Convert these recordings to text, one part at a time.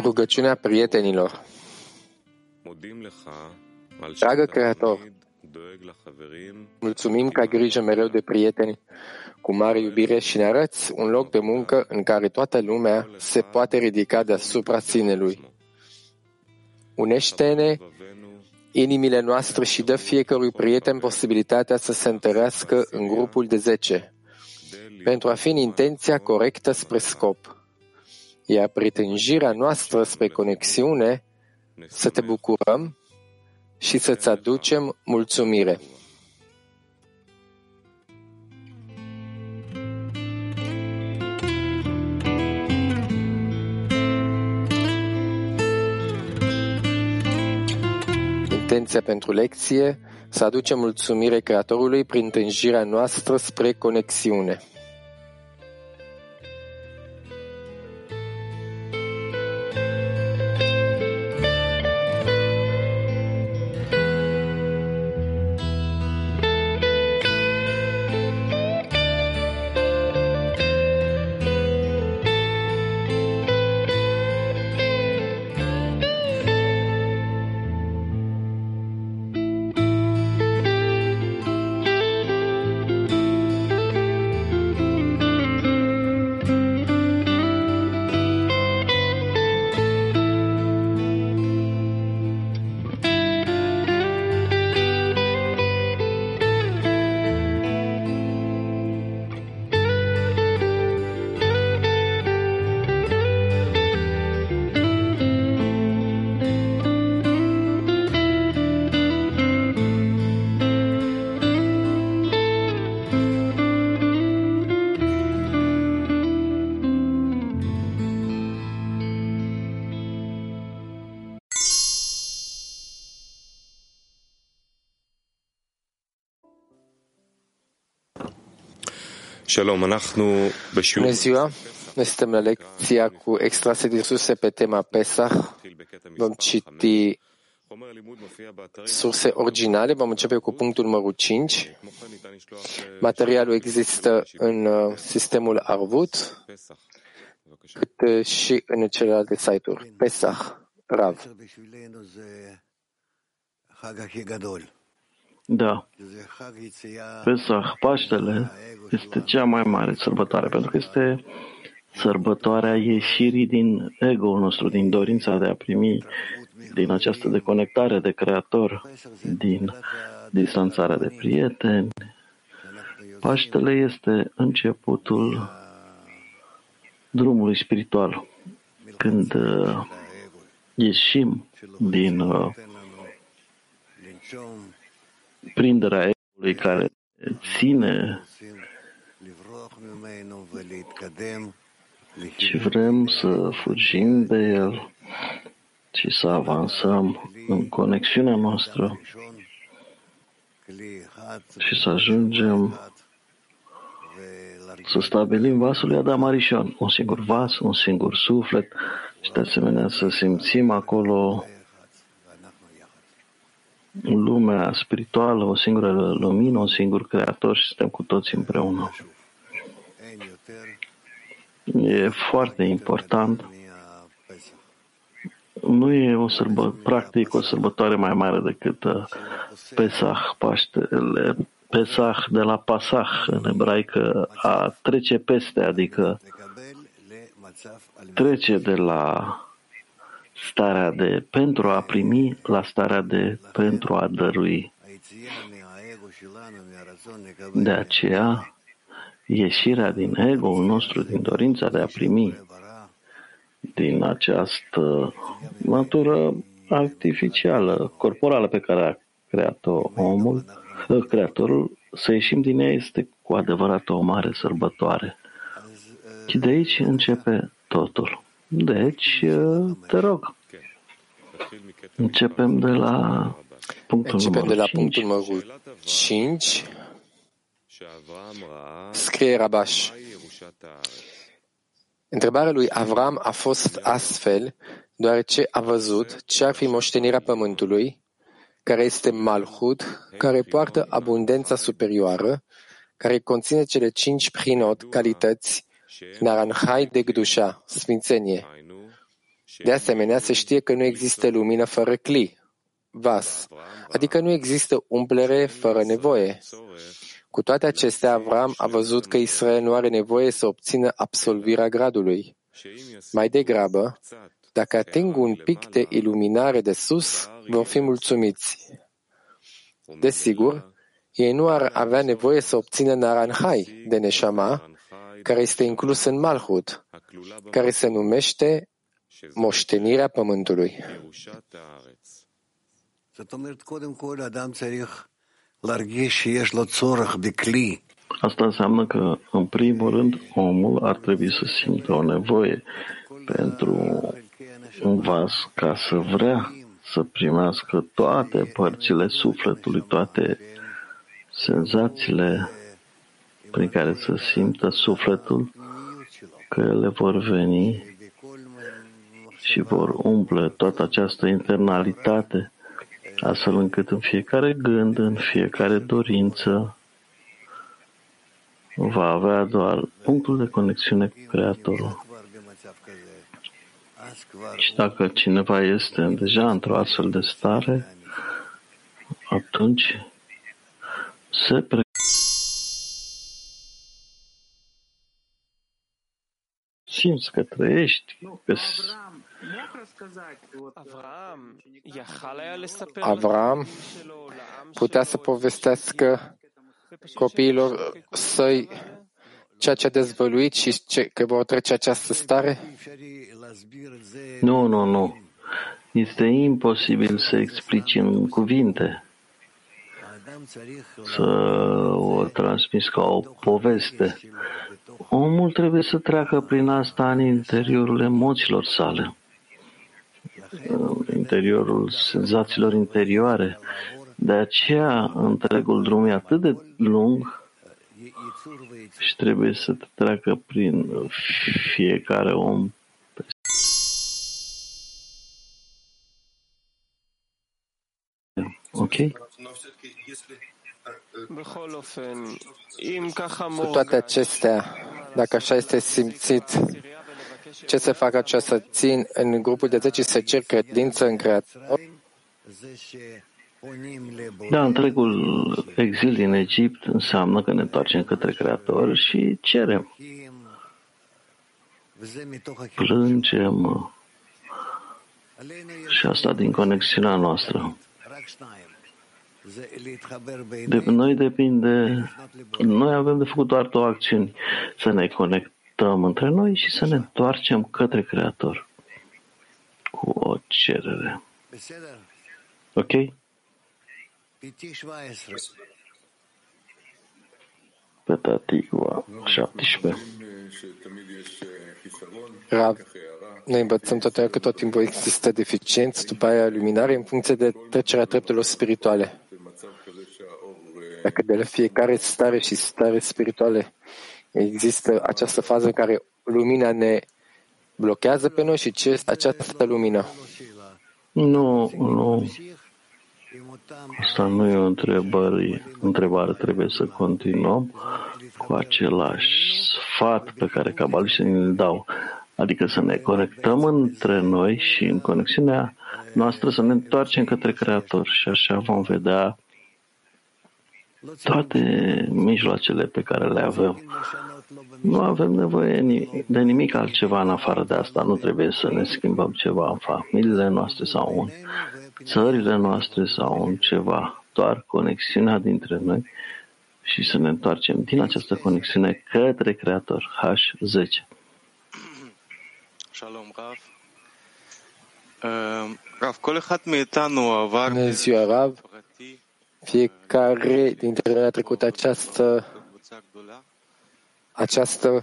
Rugăciunea prietenilor Dragă Creator, mulțumim că ai grijă mereu de prieteni cu mare iubire și ne arăți un loc de muncă în care toată lumea se poate ridica deasupra ținelui. Unește-ne inimile noastre și dă fiecărui prieten posibilitatea să se întărească în grupul de zece, pentru a fi în intenția corectă spre scop. Iar prietenjirea noastră spre conexiune să te bucurăm și să-ți aducem mulțumire. Intenția pentru lecție să aducem mulțumire Creatorului prin tânjirea noastră spre conexiune. Bună ziua! Noi suntem la lecția cu extrase din surse pe tema Pesach. Vom citi surse originale. Vom începe cu punctul numărul 5. Materialul există în uh, sistemul Arvut, cât și în celelalte site-uri. Pesach, Rav. Da. Pesach, Paștele, este cea mai mare sărbătoare, pentru că este sărbătoarea ieșirii din ego-ul nostru, din dorința de a primi, din această deconectare de creator, din distanțarea de prieteni. Paștele este începutul drumului spiritual. Când uh, ieșim din uh, prinderea ego-ului care ține și vrem să fugim de el și să avansăm în conexiunea noastră și să ajungem să stabilim vasul lui Adam Arishon, un singur vas, un singur suflet și de asemenea să simțim acolo lumea spirituală, o singură lumină, un singur creator și suntem cu toți împreună. E foarte important. Nu e o sărbă, practic o sărbătoare mai mare decât uh, Pesach, Paștele, Pesach de la Pasach în ebraică, a trece peste, adică trece de la starea de pentru a primi la starea de pentru a dărui. De aceea, ieșirea din ego-ul nostru, din dorința de a primi, din această natură artificială, corporală pe care a creat-o omul, creatorul, să ieșim din ea este cu adevărat o mare sărbătoare. Și de aici începe totul. Deci, te rog, începem de la punctul Începem de la punctul numărul 5. Scrie Rabash. Întrebarea lui Avram a fost astfel, deoarece a văzut ce ar fi moștenirea pământului, care este Malhut, care poartă abundența superioară, care conține cele cinci prinot, calități Naranhai de Gdusha, sfințenie. De asemenea, se știe că nu există lumină fără cli, vas, adică nu există umplere fără nevoie. Cu toate acestea, Avram a văzut că Israel nu are nevoie să obțină absolvirea gradului. Mai degrabă, dacă ating un pic de iluminare de sus, vor fi mulțumiți. Desigur, ei nu ar avea nevoie să obțină Naranhai de Neshama, care este inclus în Malhut, care se numește moștenirea pământului. Asta înseamnă că, în primul rând, omul ar trebui să simtă o nevoie pentru un vas ca să vrea să primească toate părțile sufletului, toate senzațiile prin care să simtă sufletul că ele vor veni și vor umple toată această internalitate, astfel încât în fiecare gând, în fiecare dorință, va avea doar punctul de conexiune cu Creatorul. Și dacă cineva este deja într-o astfel de stare, atunci se pre- simți că trăiești, că Avram putea să povestească copiilor săi ceea ce a dezvăluit și ce, că vor trece această stare? Nu, nu, nu. Este imposibil să explici în cuvinte, să o transmis ca o poveste. Omul trebuie să treacă prin asta în interiorul emoțiilor sale, în interiorul senzațiilor interioare. De aceea, întregul drum e atât de lung și trebuie să te treacă prin fiecare om Ok? Cu toate acestea, dacă așa este simțit, ce să facă aceasta? Țin în grupul de 10 să cer credință în Creator? Da, întregul exil din Egipt înseamnă că ne întoarcem către Creator și cerem. Plângem și asta din conexiunea noastră. De noi depinde, noi avem de făcut doar două acțiuni, să ne conectăm între noi și să ne întoarcem către Creator cu o cerere. Ok? Petatikva 17. Rav, noi învățăm tot că tot timpul există deficienți, după aia luminare în funcție de trecerea treptelor spirituale. Dacă de la fiecare stare și stare spirituale există această fază în care lumina ne blochează pe noi și ce este această lumină? Nu, nu. Asta nu e o întrebare. Întrebare trebuie să continuăm cu același sfat pe care cabaliștii ne dau. Adică să ne conectăm între noi și în conexiunea noastră să ne întoarcem către Creator și așa vom vedea toate mijloacele pe care le avem. Nu avem nevoie de nimic altceva în afară de asta. Nu trebuie să ne schimbăm ceva în familiile noastre sau în țările noastre sau în ceva. Doar conexiunea dintre noi și să ne întoarcem din această conexiune către Creator. H10. Shalom, Rav. Rav, Bună ziua, Rav. Fiecare dintre noi a trecut această, această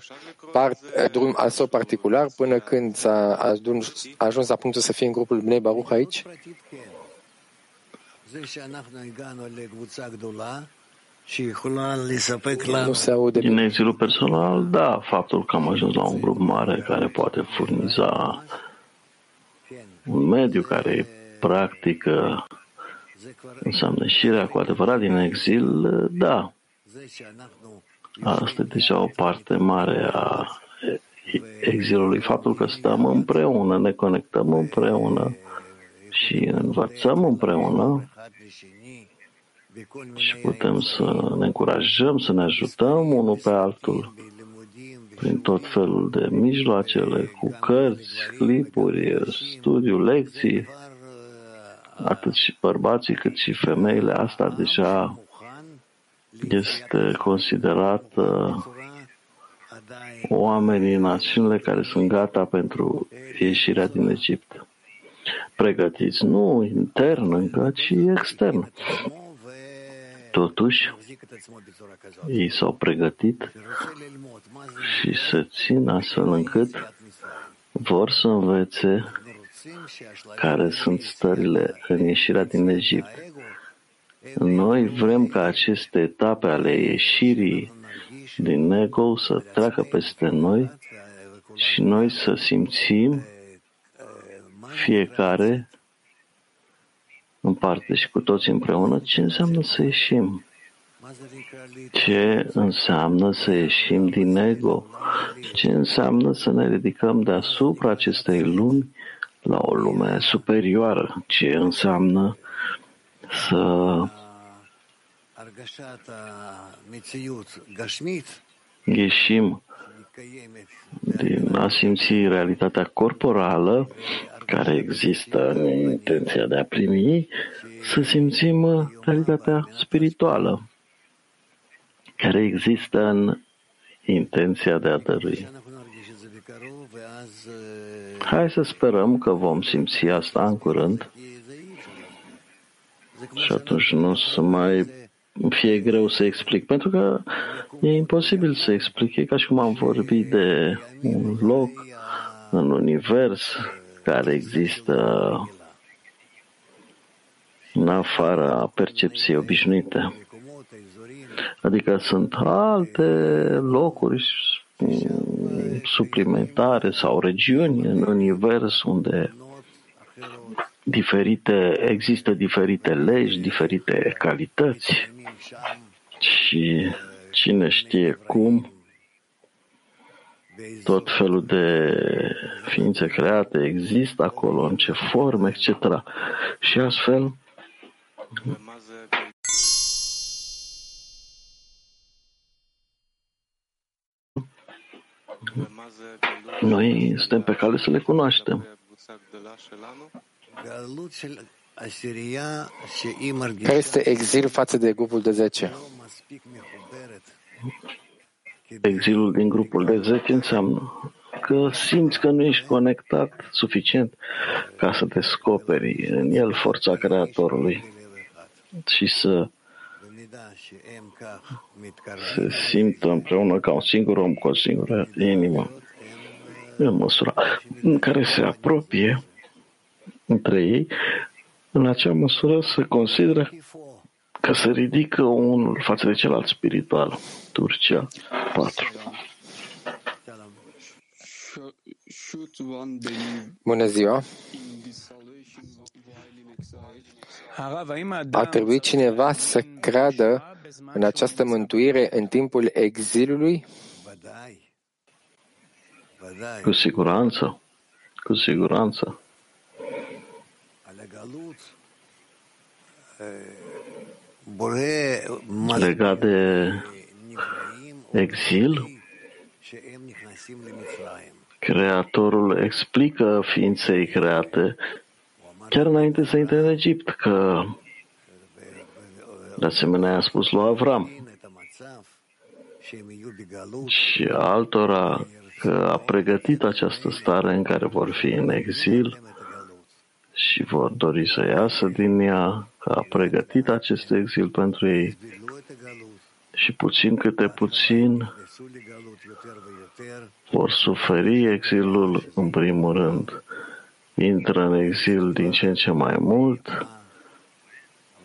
part, drum al său particular până când s-a ajuns, a ajuns la punctul să fie în grupul Bnei Baruch aici? Nu se aude Din exilul personal, da, faptul că am ajuns la un grup mare care poate furniza un mediu care practică înseamnă ieșirea cu adevărat din exil, da. Asta e deja o parte mare a exilului, faptul că stăm împreună, ne conectăm împreună și învățăm împreună și putem să ne încurajăm, să ne ajutăm unul pe altul prin tot felul de mijloacele, cu cărți, clipuri, studiu, lecții, atât și bărbații cât și femeile, asta deja este considerat oamenii, națiunile care sunt gata pentru ieșirea din Egipt. Pregătiți nu intern încă, ci extern. Totuși, ei s-au pregătit și se țin astfel încât vor să învețe care sunt stările în ieșirea din Egipt. Noi vrem ca aceste etape ale ieșirii din ego să treacă peste noi și noi să simțim fiecare în parte și cu toți împreună ce înseamnă să ieșim. Ce înseamnă să ieșim din ego? Ce înseamnă să ne ridicăm deasupra acestei lumi la o lume superioară? Ce înseamnă să ieșim din a simți realitatea corporală care există în intenția de a primi, să simțim realitatea spirituală care există în intenția de a dărui. Hai să sperăm că vom simți asta în curând și atunci nu o să mai fie greu să explic, pentru că e imposibil să explic. E ca și cum am vorbit de un loc în univers care există în afara percepției obișnuite. Adică sunt alte locuri suplimentare sau regiuni în univers unde diferite, există diferite legi, diferite calități și cine știe cum tot felul de ființe create există acolo, în ce forme, etc. Și astfel noi suntem pe cale să le cunoaștem. Care este exil față de grupul de 10? Exilul din grupul de 10 înseamnă că simți că nu ești conectat suficient ca să descoperi în el forța Creatorului și să se simtă împreună ca un singur om cu o singură inimă în măsura în care se apropie între ei, în acea măsură se consideră că se ridică unul față de celălalt spiritual. Turcia 4. Bună ziua! Ar trebui cineva să creadă în această mântuire în timpul exilului? Cu siguranță, cu siguranță. Legat de exil, Creatorul explică ființei create chiar înainte să intre în Egipt că de asemenea a spus lui Avram și altora că a pregătit această stare în care vor fi în exil și vor dori să iasă din ea, că a pregătit acest exil pentru ei și puțin câte puțin vor suferi exilul în primul rând. Intră în exil din ce în ce mai mult,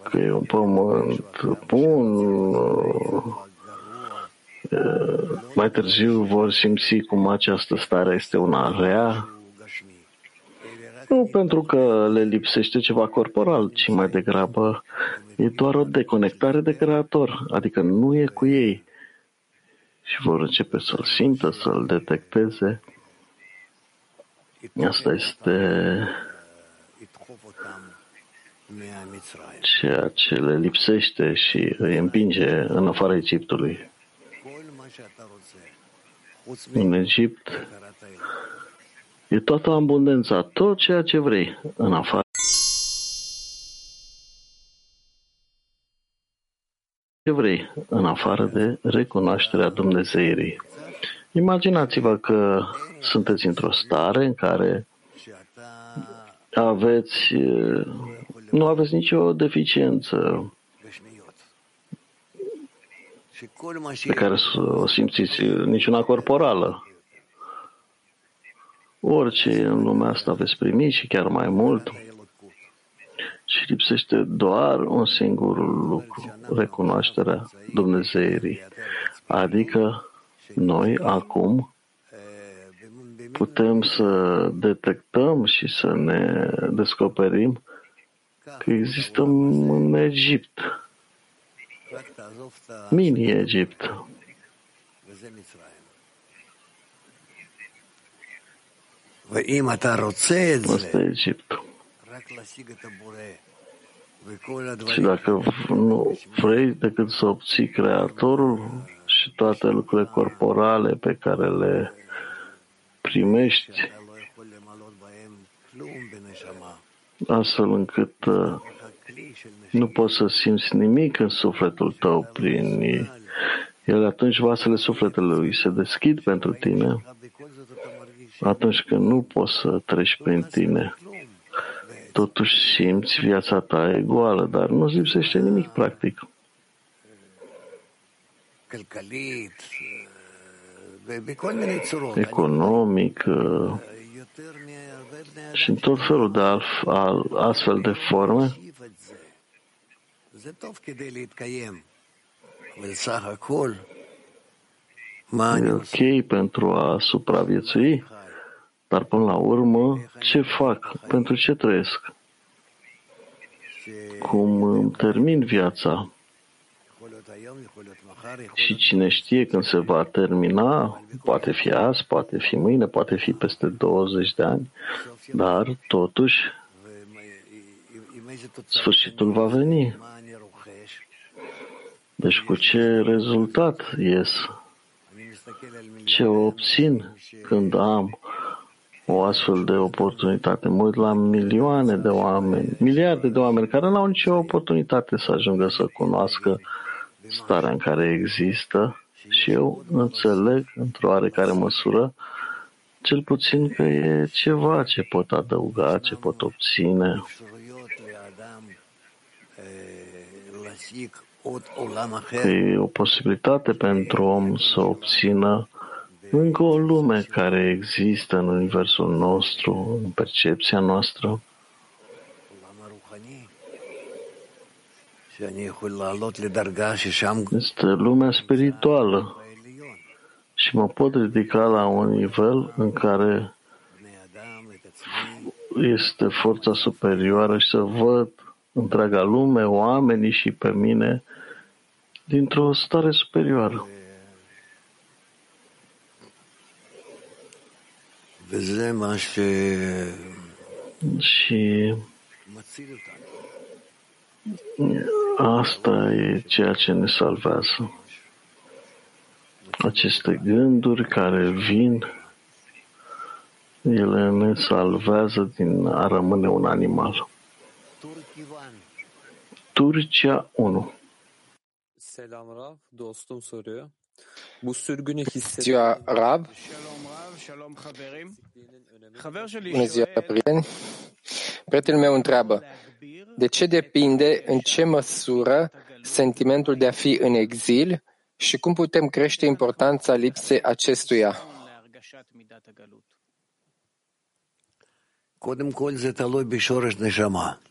că e un pământ bun, mai târziu vor simți cum această stare este una rea, nu pentru că le lipsește ceva corporal, ci mai degrabă e doar o deconectare de creator, adică nu e cu ei. și vor începe să-l simtă, să-l detecteze. Asta este ceea ce le lipsește și îi împinge în afara Egiptului. În Egipt e toată abundența, tot ceea ce vrei în afară. Ce vrei în afară de recunoașterea Dumnezeirii. Imaginați-vă că sunteți într-o stare în care aveți, nu aveți nicio deficiență pe care să o simțiți niciuna corporală. Orice în lumea asta veți primi și chiar mai mult. Și lipsește doar un singur lucru, recunoașterea Dumnezeirii. Adică noi acum putem să detectăm și să ne descoperim că există în Egipt, mini-Egipt. Asta e Egipt. Și dacă nu vrei decât să obții Creatorul și toate lucrurile corporale pe care le primești, astfel încât uh, nu poți să simți nimic în sufletul tău prin el, atunci vasele sufletului se deschid pentru tine, atunci când nu poți să treci prin tine. Totuși simți viața ta egală, dar nu-ți lipsește nimic practic. Economic și în tot felul de astfel de forme, E ok pentru a supraviețui, dar până la urmă, ce fac? Pentru ce trăiesc? Cum îmi termin viața? Și cine știe când se va termina, poate fi azi, poate fi mâine, poate fi peste 20 de ani, dar totuși sfârșitul va veni. Deci cu ce rezultat ies? Ce obțin când am o astfel de oportunitate? Mă uit la milioane de oameni, miliarde de oameni care nu au nicio oportunitate să ajungă să cunoască starea în care există și eu înțeleg într-o oarecare măsură cel puțin că e ceva ce pot adăuga, ce pot obține că e o posibilitate pentru om să obțină încă o lume care există în universul nostru, în percepția noastră. Este lumea spirituală. Și mă pot ridica la un nivel în care este forța superioară și să văd întreaga lume, oamenii și pe mine dintr-o stare superioară. Și asta e ceea ce ne salvează. Aceste gânduri care vin, ele ne salvează din a rămâne un animal. Turcia 1 Selam Rab, dostum soruyor. Bu sürgünü hissediyor Rab. Bună ziua, prieteni. Prietenul meu întreabă, de ce depinde, în ce măsură, sentimentul de a fi în exil și cum putem crește importanța lipsei acestuia? Codem col, zetaloi, bișorăș, neșama.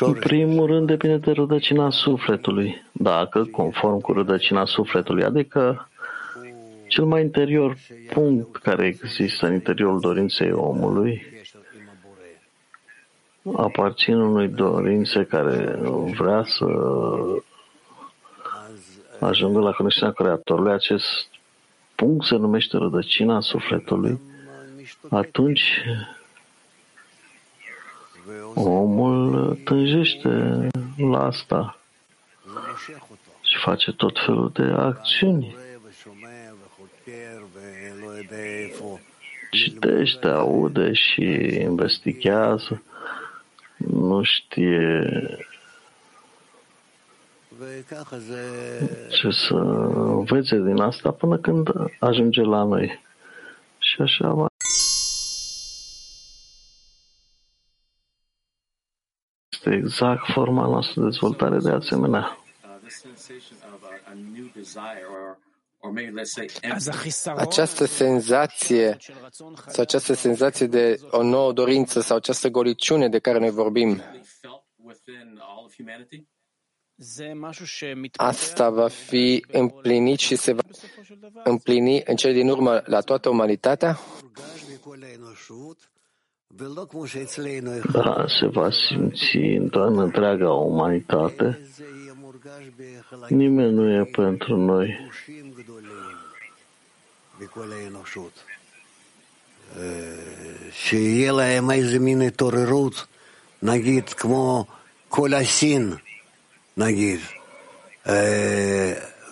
În primul rând depinde de rădăcina sufletului, dacă conform cu rădăcina sufletului, adică cel mai interior punct care există în interiorul dorinței omului, aparțin unui dorințe care vrea să ajungând la cunoștința Creatorului, acest punct se numește rădăcina sufletului, atunci omul tânjește la asta și face tot felul de acțiuni. Citește, aude și investigează, nu știe ce să învețe din asta până când ajunge la noi. Și așa va. Este exact forma noastră de dezvoltare de asemenea. Această senzație sau această senzație de o nouă dorință sau această goliciune de care noi vorbim, Asta va fi împlinit și se va împlini în cele din urmă la toată umanitatea? Da, se va simți în toată întreaga umanitate. Nimeni nu e pentru noi. Și el e mai zimine torărut, nagit, cum colasin, נגיד,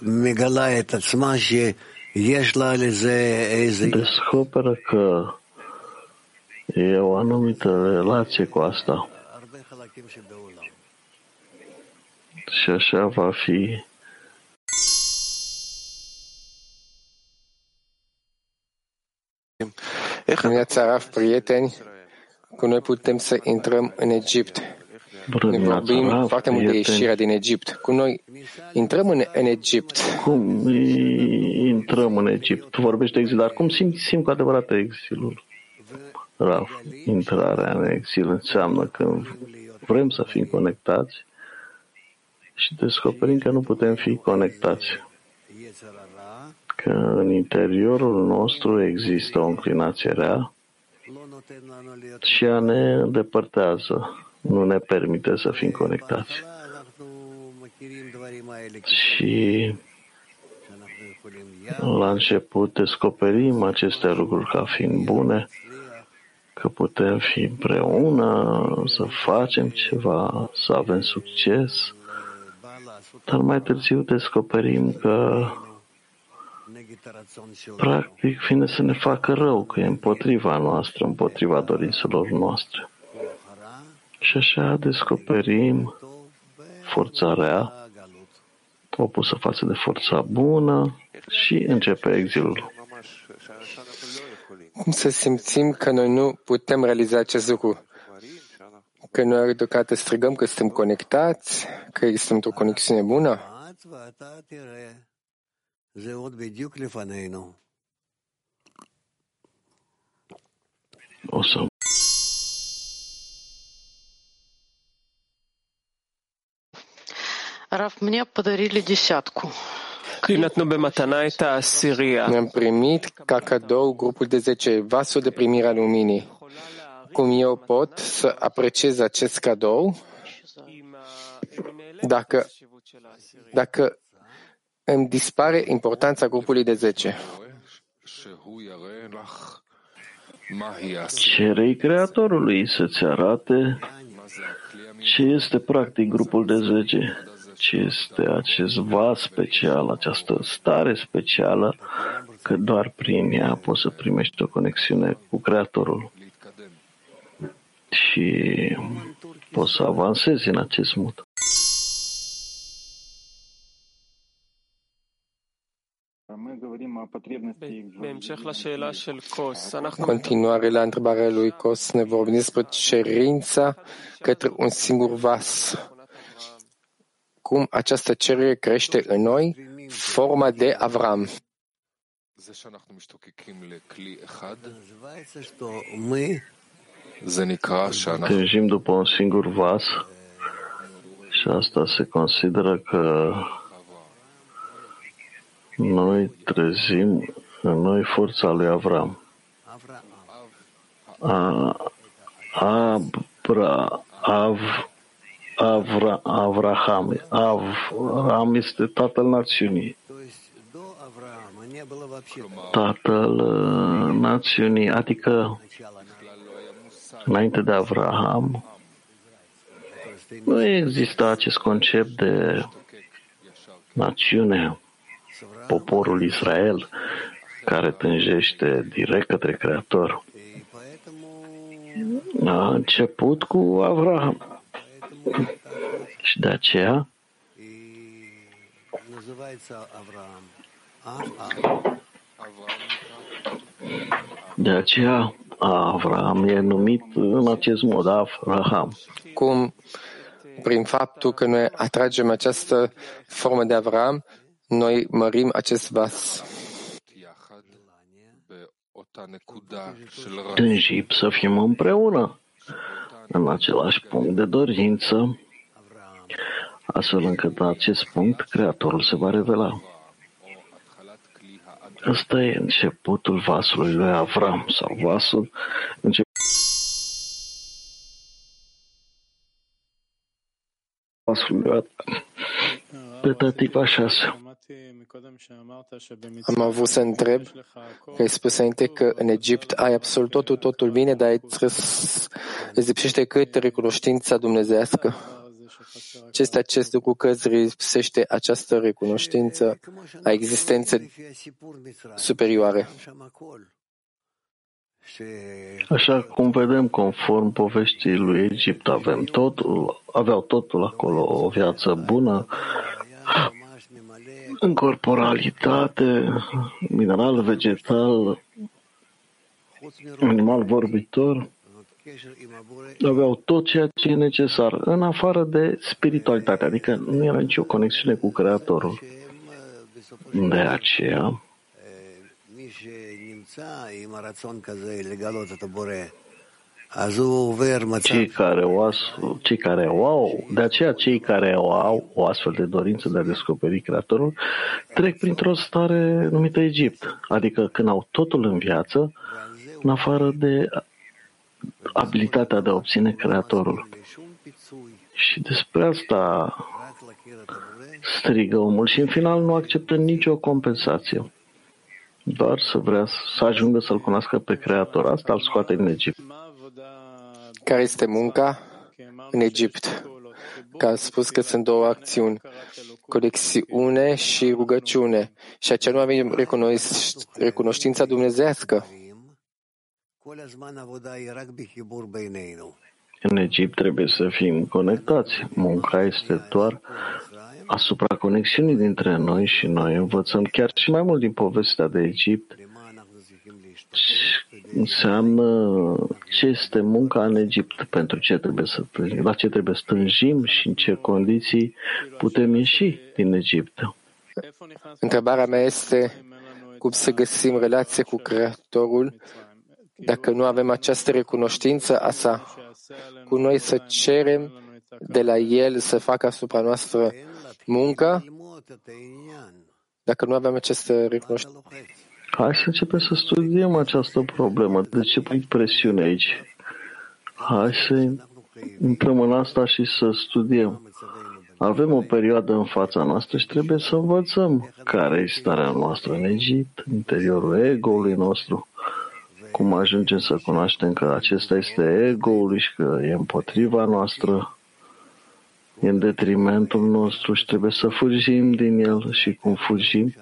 מגלה את עצמה שיש לה לזה איזה... Descoperă că e o anumită relație cu asta. Și așa va fi Dimineața, Raf, prieteni, cu noi putem să intrăm în Egipt. Ne vorbim foarte mult de ieșirea din Egipt. Cu noi intrăm în, în Egipt. Cum intrăm în Egipt? Tu vorbești de exil, dar cum simțim cu adevărat exilul? Raf, intrarea în exil înseamnă că vrem să fim conectați și descoperim că nu putem fi conectați. Că în interiorul nostru există o înclinație rea și ea ne îndepărtează nu ne permite să fim conectați. Și la început descoperim aceste lucruri ca fiind bune, că putem fi împreună, să facem ceva, să avem succes, dar mai târziu descoperim că practic vine să ne facă rău, că e împotriva noastră, împotriva dorințelor noastre. Și așa descoperim forța rea opusă față de forța bună și începe exilul. Cum să simțim că noi nu putem realiza acest lucru? Că noi deocamdată strigăm că suntem conectați, că există o conexiune bună? O să Раф, мне подарили десятку. Ne-am primit ca cadou grupul de 10, vasul de primire a luminii. Cum eu pot să apreciez acest cadou? Dacă, dacă îmi dispare importanța grupului de 10. Cerei Creatorului să-ți arate ce este practic grupul de 10 ce este acest vas special, această stare specială, că doar prin ea poți să primești o conexiune cu Creatorul. Și poți să avansezi în acest mod. Continuare la întrebarea lui Cos, ne vorbim despre cerința către un singur vas cum această cerere crește în noi forma de Avram. Tânjim după un singur vas și asta se consideră că noi trezim în noi forța lui Avram. A, Abra, Av, Avra, Avraham. Avram este tatăl națiunii. Tatăl э, națiunii, adică înainte de Avraham, nu exista acest concept de națiune, poporul Israel, care tânjește direct către Creator. A început cu Avraham. Și de aceea de aceea Avram e numit în acest mod Avraham. Cum prin faptul că noi atragem această formă de Avram, noi mărim acest vas. Tânjim să fim împreună în același punct de dorință, astfel încât la acest punct Creatorul se va revela. Ăsta e începutul vasului lui Avram sau vasul încep vasului lui Avram. Pe tativa 6. Am avut să întreb că ai spus înainte că în Egipt ai absolut totul, totul bine, dar îți, răs- îți lipsește cât recunoștința dumnezească. Ce este acest lucru că îți lipsește această recunoștință a existenței superioare? Așa cum vedem, conform poveștii lui Egipt, avem totul, aveau totul acolo, o viață bună, în corporalitate, mineral, vegetal, animal vorbitor, aveau tot ceea ce e necesar, în afară de spiritualitate, adică nu era nicio conexiune cu Creatorul. De aceea, cei care, o as, cei care o au, de aceea cei care o au o astfel de dorință de a descoperi Creatorul, trec printr-o stare numită Egipt, adică când au totul în viață, în afară de abilitatea de a obține Creatorul. Și despre asta strigă omul și în final nu acceptă nicio compensație. Doar să vrea să ajungă să-L cunoască pe Creator. Asta îl scoate din Egipt care este munca în Egipt, că a spus că sunt două acțiuni, conexiune și rugăciune. Și aceea nu avem recunoștința dumnezească. În Egipt trebuie să fim conectați. Munca este doar asupra conexiunii dintre noi și noi învățăm chiar și mai mult din povestea de Egipt înseamnă ce este munca în Egipt, pentru ce trebuie să, la ce trebuie să tânjim și în ce condiții putem ieși din Egipt. Întrebarea mea este cum să găsim relație cu Creatorul dacă nu avem această recunoștință a sa, cu noi să cerem de la El să facă asupra noastră muncă, dacă nu avem această recunoștință. Hai să începem să studiem această problemă. De ce pui presiune aici? Hai să intrăm în asta și să studiem. Avem o perioadă în fața noastră și trebuie să învățăm care este starea noastră în Egipt, interiorul ego-ului nostru, cum ajungem să cunoaștem că acesta este ego-ul și că e împotriva noastră, e în detrimentul nostru și trebuie să fugim din el și cum fugim,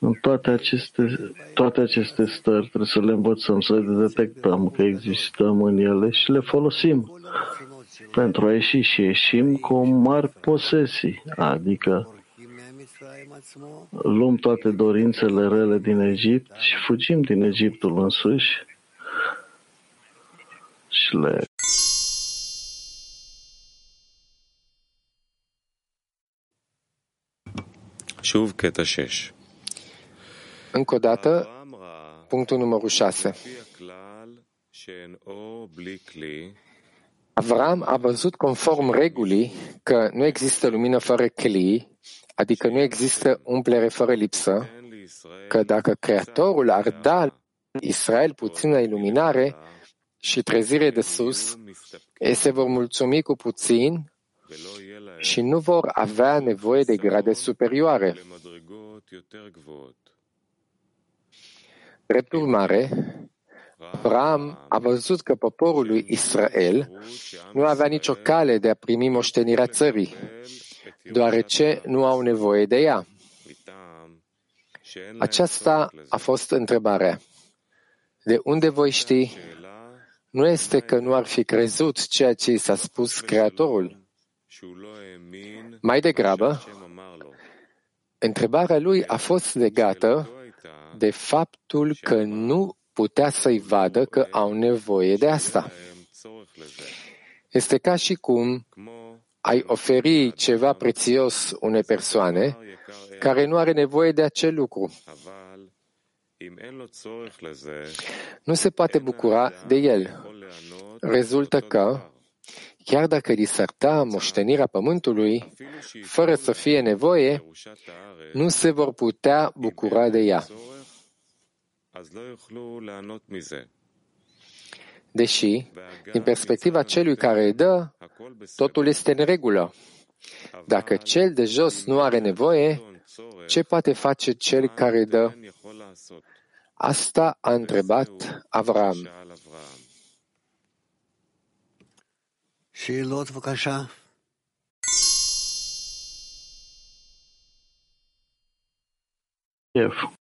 în toate aceste, toate aceste stări trebuie să le învățăm, să le detectăm că existăm în ele și le folosim כל הרצונות שלנו pentru a ieși și ieșim cu mari posesii, adică בורחים מהמצרים עצמו, luăm toate dorințele rele din Egipt și fugim din Egiptul însuși și le שוב קטע 6. încă o dată, punctul numărul 6. Avram a văzut conform regulii că nu există lumină fără chelii, adică nu există umplere fără lipsă, că dacă Creatorul ar da Israel puțină iluminare și trezire de sus, ei se vor mulțumi cu puțin și nu vor avea nevoie de grade superioare. Drept urmare, Abraham a văzut că poporul lui Israel nu avea nicio cale de a primi moștenirea țării, deoarece nu au nevoie de ea. Aceasta a fost întrebarea. De unde voi ști? Nu este că nu ar fi crezut ceea ce i s-a spus Creatorul. Mai degrabă, întrebarea lui a fost legată de faptul că nu putea să-i vadă că au nevoie de asta. Este ca și cum ai oferi ceva prețios unei persoane care nu are nevoie de acel lucru. Nu se poate bucura de el. Rezultă că, chiar dacă li s-ar da moștenirea pământului, fără să fie nevoie, nu se vor putea bucura de ea. Deși, והגם din perspectiva מצד celui care îi dă, הכל בסדר, totul este în regulă. Dacă cel de jos nu are nevoie, אדון צורך, ce poate face cel care îi dă? כן יכול לעשות. Asta a întrebat Avram. שאל אברהם. שאלות בבקשה. Chef.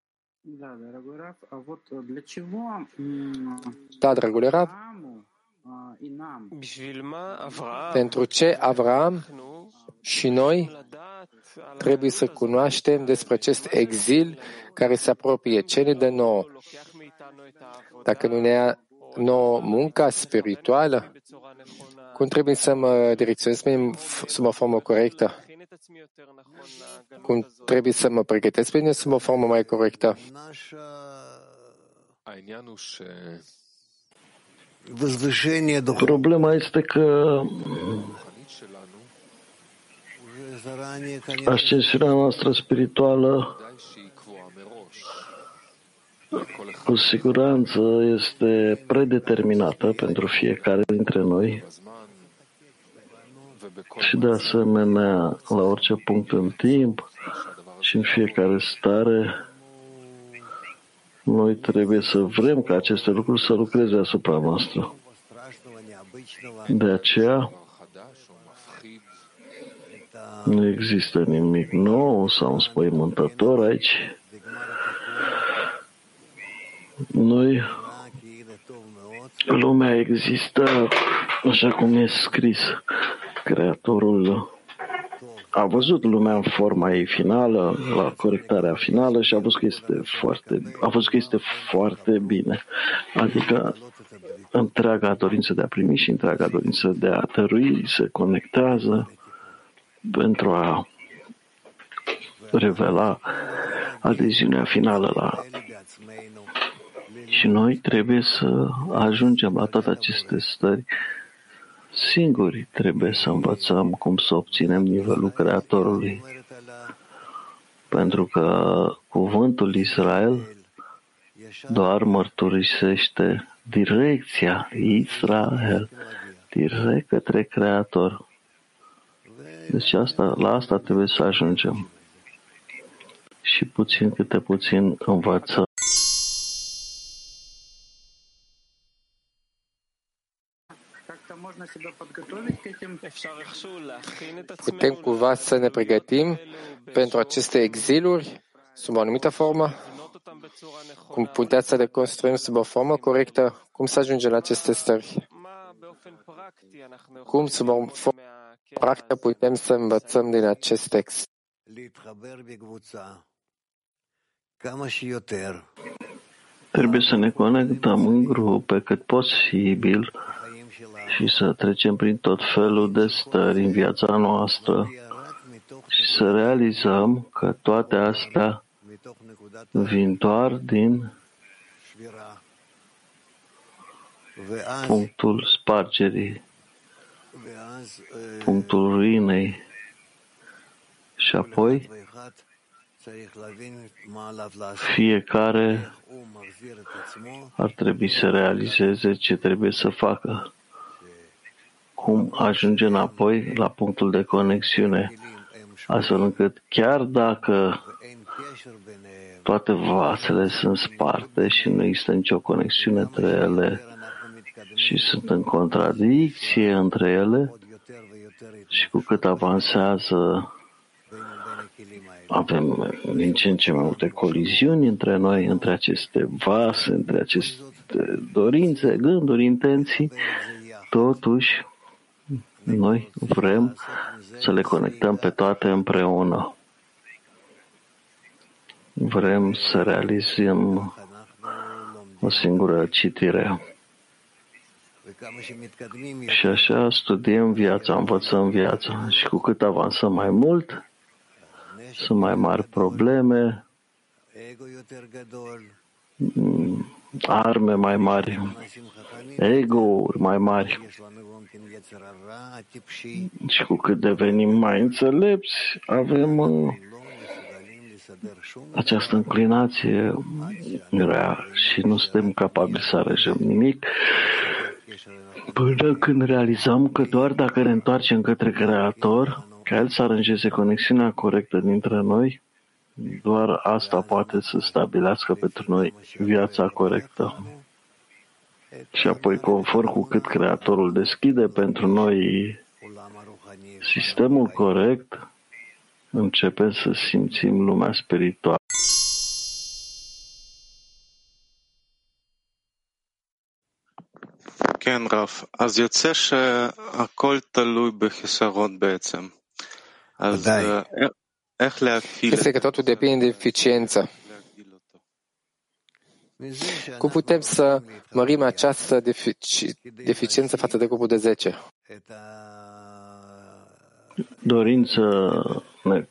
Da, dragule Rav, pentru ce Avram și noi trebuie să cunoaștem despre acest exil care se apropie, ce ne dă nouă. Dacă nu ne ia nouă munca spirituală, cum trebuie să mă direcționez să mă formă corectă? Cum trebuie să mă pregătesc bine să mă formă mai corectă? Problema este că ascensiunea noastră spirituală. Cu siguranță este predeterminată pentru fiecare dintre noi și de asemenea la orice punct în timp și în fiecare stare noi trebuie să vrem ca aceste lucruri să lucreze asupra noastră. De aceea nu există nimic nou sau înspăimântător aici. Noi, lumea există așa cum e scris Creatorul a văzut lumea în forma ei finală, la corectarea finală și a văzut că este foarte, a văzut că este foarte bine. Adică întreaga dorință de a primi și întreaga dorință de a tărui se conectează pentru a revela adeziunea finală la și noi trebuie să ajungem la toate aceste stări Singuri trebuie să învățăm cum să obținem nivelul Creatorului. Pentru că cuvântul Israel doar mărturisește direcția Israel, direct către Creator. Deci asta, la asta trebuie să ajungem. Și puțin câte puțin învățăm. Putem cumva să ne pregătim pentru aceste exiluri sub o anumită formă? Cum putea să le construim sub o formă corectă? Cum să ajungem la aceste stări? Cum sub o formă practică putem să învățăm din acest text? Trebuie să ne conectăm în grupe cât posibil și să trecem prin tot felul de stări în viața noastră și să realizăm că toate astea vin doar din punctul spargerii, punctul ruinei. Și apoi fiecare ar trebui să realizeze ce trebuie să facă cum ajunge înapoi la punctul de conexiune, astfel încât chiar dacă toate vasele sunt sparte și nu există nicio conexiune între ele și sunt în contradicție între ele și cu cât avansează avem din ce în ce mai multe coliziuni între noi, între aceste vase, între aceste dorințe, gânduri, intenții, totuși noi vrem să le conectăm pe toate împreună. Vrem să realizăm o singură citire. Și așa studiem viața, învățăm viața și cu cât avansăm mai mult, sunt mai mari probleme, arme mai mari, ego-uri mai mari. Și cu cât devenim mai înțelepți, avem uh, această înclinație rea și nu suntem capabili să aranjăm nimic până când realizăm că doar dacă ne întoarcem către Creator, ca El să aranjeze conexiunea corectă dintre noi, doar asta poate să stabilească pentru noi viața corectă Și apoi, conform cu cât Creatorul deschide pentru noi sistemul corect, începem să simțim lumea spirituală. כן, רב. אז יוצא שהכל תלוי בחיסרון בעצם. אז ודאי. אה, איך להפעיל Este că totul depinde de eficiență. Cum putem să mărim această defici- deficiență față de grupul de 10? Dorim să ne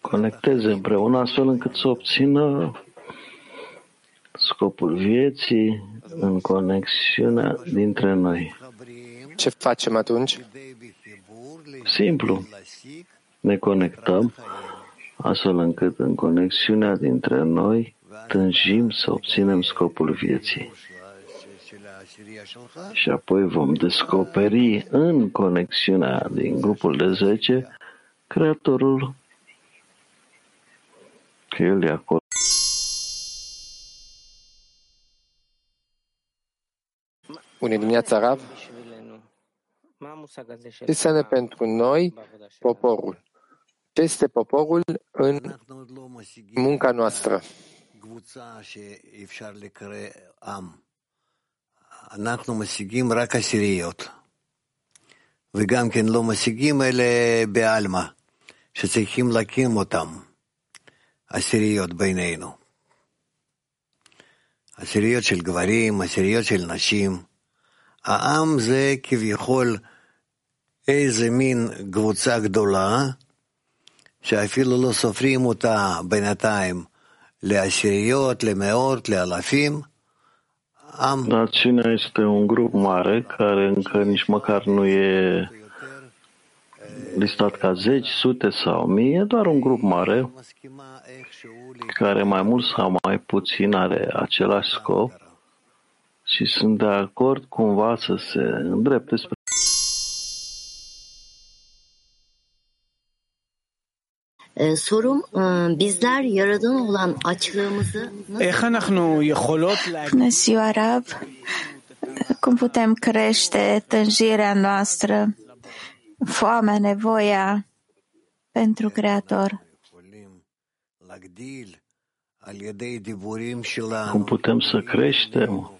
conecteze împreună astfel încât să obțină scopul vieții în conexiunea dintre noi. Ce facem atunci? Simplu. Ne conectăm astfel încât în conexiunea dintre noi tânjim să obținem scopul vieții. Și apoi vom descoperi în conexiunea din grupul de 10 Creatorul că El e acolo. Bună dimineața, Rav. Ce înseamnă pentru noi poporul? Ce este poporul în munca noastră? אנחנו משיגים רק עשיריות, וגם כן לא משיגים אלה בעלמא, שצריכים להקים אותם, עשיריות בינינו. עשיריות של גברים, עשיריות של נשים. העם זה כביכול איזה מין קבוצה גדולה, שאפילו לא סופרים אותה בינתיים Națiunea este un grup mare care încă nici măcar nu e listat ca zeci, sute sau mii, e doar un grup mare care mai mult sau mai puțin are același scop și sunt de acord cumva să se îndrepte spre Bună ziua, Rab! Cum putem crește tânjirea noastră, foamea, nevoia pentru Creator? Cum putem să creștem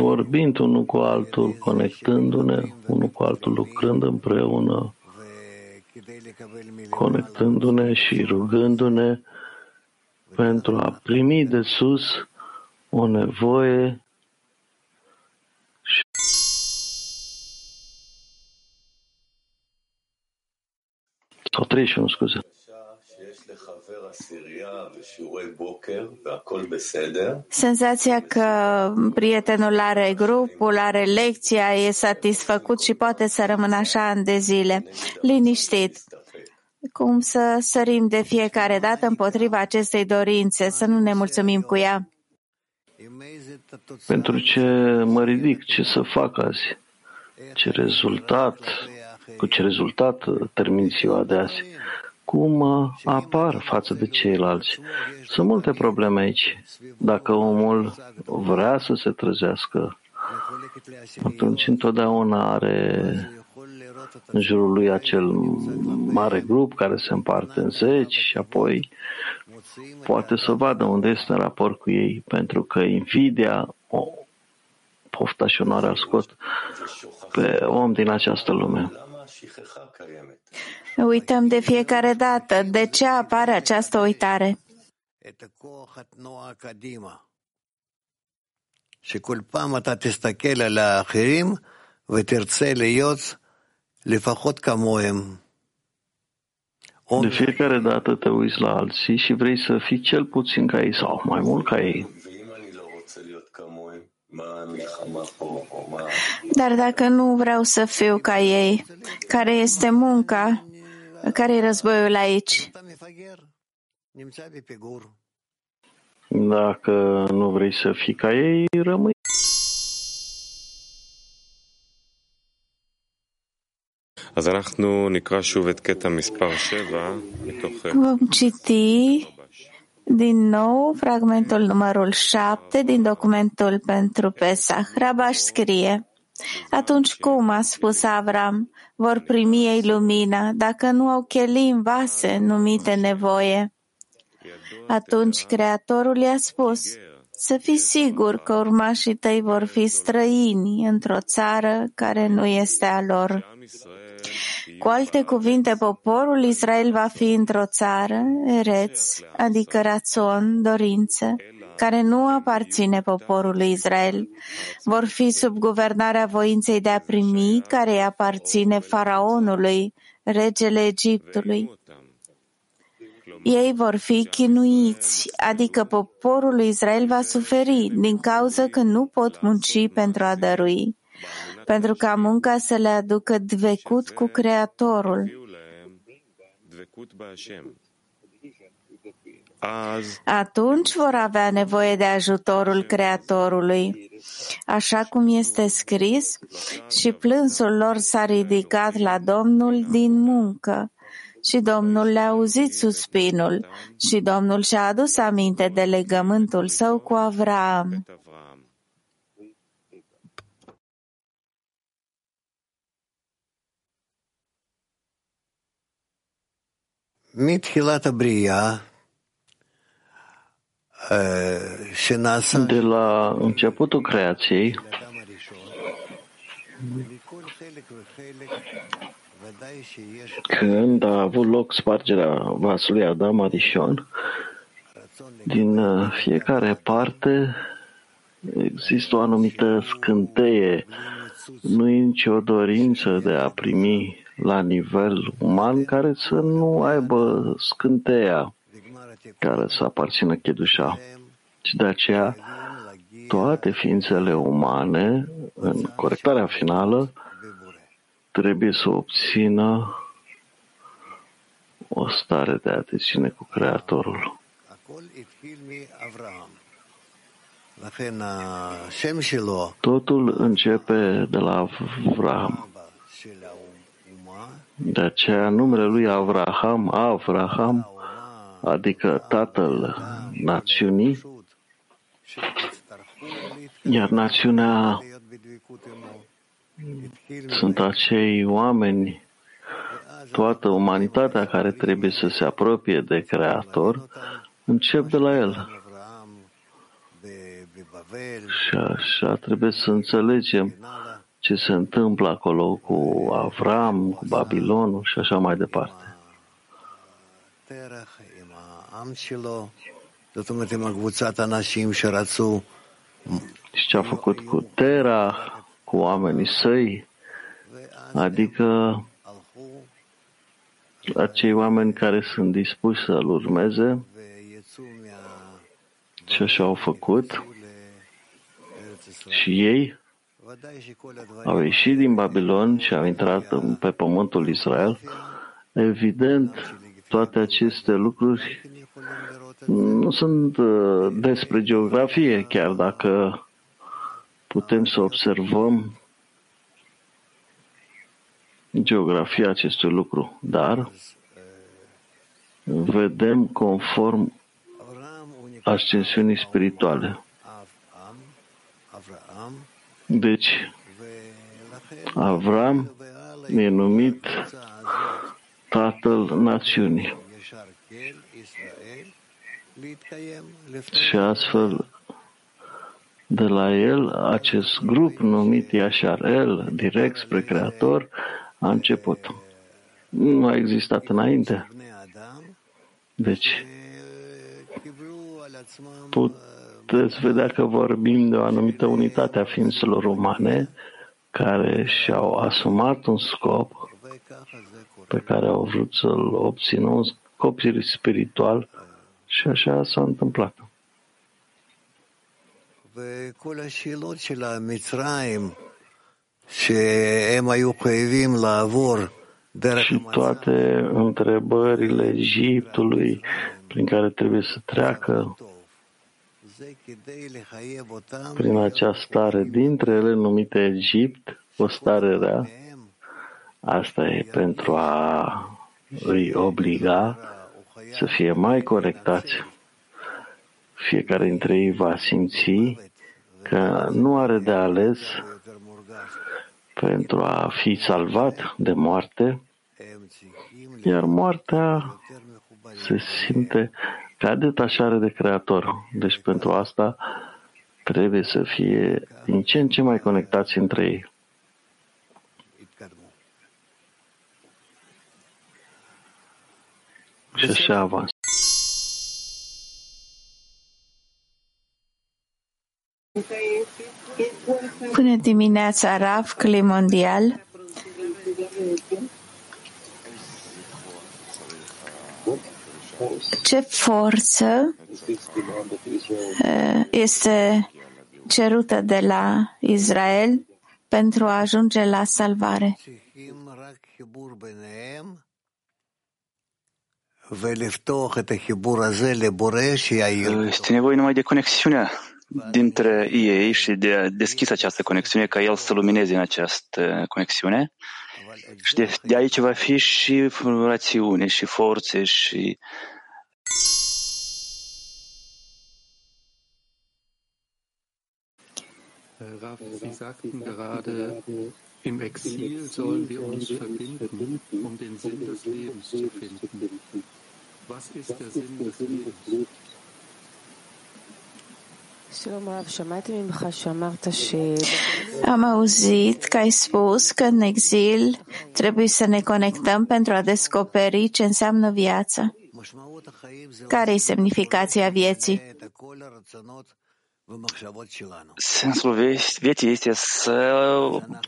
vorbind unul cu altul, conectându-ne unul cu altul, lucrând împreună, conectându-ne și rugându-ne pentru a primi de sus o nevoie sau 31, scuze. Senzația că prietenul are grupul, are lecția, e satisfăcut și poate să rămână așa ani de zile, liniștit. Cum să sărim de fiecare dată împotriva acestei dorințe, să nu ne mulțumim cu ea? Pentru ce mă ridic, ce să fac azi? Ce rezultat, cu ce rezultat termin ziua de azi? Cum uh, apar față de ceilalți? Sunt multe probleme aici. Dacă omul vrea să se trezească, atunci întotdeauna are în jurul lui acel mare grup care se împarte în zeci și apoi poate să vadă unde este în raport cu ei, pentru că invidia, o, pofta și onoarea scot pe om din această lume. Uităm de fiecare dată. De ce apare această uitare? שכל פעם אתה תסתכל על האחרים ותרצה להיות לפחות כמוהם. De fiecare dată te uiți la alții și vrei să fii cel puțin ca ei sau mai mult ca ei. Dar dacă nu vreau să fiu ca ei, care este munca? Care e războiul aici? Dacă nu vrei să fii ca ei, rămâi. אז אנחנו נקרא שוב את קטע מספר 7 מתוך... Vom citi din nou fragmentul numărul 7 din documentul pentru Pesach. Rabash scrie, atunci cum a spus Avram, vor primi ei lumina dacă nu au chelim vase numite nevoie? Atunci Creatorul i-a spus, să fii sigur că urmașii tăi vor fi străini într-o țară care nu este a lor. Cu alte cuvinte, poporul Israel va fi într-o țară, Ereț, adică rațon, dorință, care nu aparține poporului Israel. Vor fi sub guvernarea voinței de a primi, care îi aparține faraonului, regele Egiptului. Ei vor fi chinuiți, adică poporul lui Israel va suferi din cauza că nu pot munci pentru a dărui pentru ca munca să le aducă dvecut cu Creatorul Atunci vor avea nevoie de ajutorul Creatorului. Așa cum este scris, și plânsul lor s-a ridicat la Domnul din muncă. Și Domnul le-a auzit suspinul și Domnul și-a adus aminte de legământul său cu Avraam. מתחילת הבריאה, שנעשה de la începutul creației, când a avut loc spargerea vasului Adam Arishon, din uh, fiecare parte există o anumită scânteie, nu e nicio dorință de a primi la nivel uman care să nu aibă scânteia care să aparțină chedușa. Și de aceea toate ființele umane, în corectarea finală, trebuie să obțină o stare de atențiune cu Creatorul. Totul începe de la Avram. De aceea numele lui Avraham, Avraham, adică tatăl națiunii, iar națiunea sunt acei oameni, toată umanitatea care trebuie să se apropie de Creator, încep de la El. Și așa trebuie să înțelegem ce se întâmplă acolo cu Avram, cu Babilonul și așa mai departe. Și ce a făcut cu Tera, cu oamenii săi, adică acei oameni care sunt dispuși să-L urmeze? Și așa au făcut? Și ei? Au ieșit din Babilon și au intrat pe pământul Israel. Evident, toate aceste lucruri nu sunt uh, despre geografie, chiar dacă putem să observăm geografia acestui lucru, dar vedem conform ascensiunii spirituale. Deci, Avram e numit tatăl națiunii. Și astfel, de la el, acest grup numit Yashar El, direct spre Creator, a început. Nu a existat înainte. Deci, puteți vedea că vorbim de o anumită unitate a ființelor umane care și-au asumat un scop pe care au vrut să-l obțină, un scop spiritual și așa s-a întâmplat. Și toate întrebările Egiptului prin care trebuie să treacă prin acea stare. Dintre ele numită Egipt, o stare rea, asta e pentru a îi obliga să fie mai conectați. Fiecare dintre ei va simți că nu are de ales pentru a fi salvat de moarte, iar moartea se simte ca detașare de Creator. Deci pentru asta trebuie să fie din ce în ce mai conectați între ei. Și așa avans. Până dimineața, RAF, Cli Mondial, ce forță uh, este cerută de la Israel pentru a ajunge la salvare? Este nevoie numai de conexiunea dintre ei și de a deschis această conexiune, ca el să lumineze în această conexiune. Și de, de aici va fi și rațiune, și forțe, și Rav, Sie sagten gerade, im Exil sollen wir uns verbinden, um den Sinn des Lebens zu finden. Was ist der Sinn des Lebens? Am auzit că ai spus că în exil trebuie să ne conectăm pentru a descoperi ce înseamnă viața. Care e semnificația vieții? Sensul vieții este să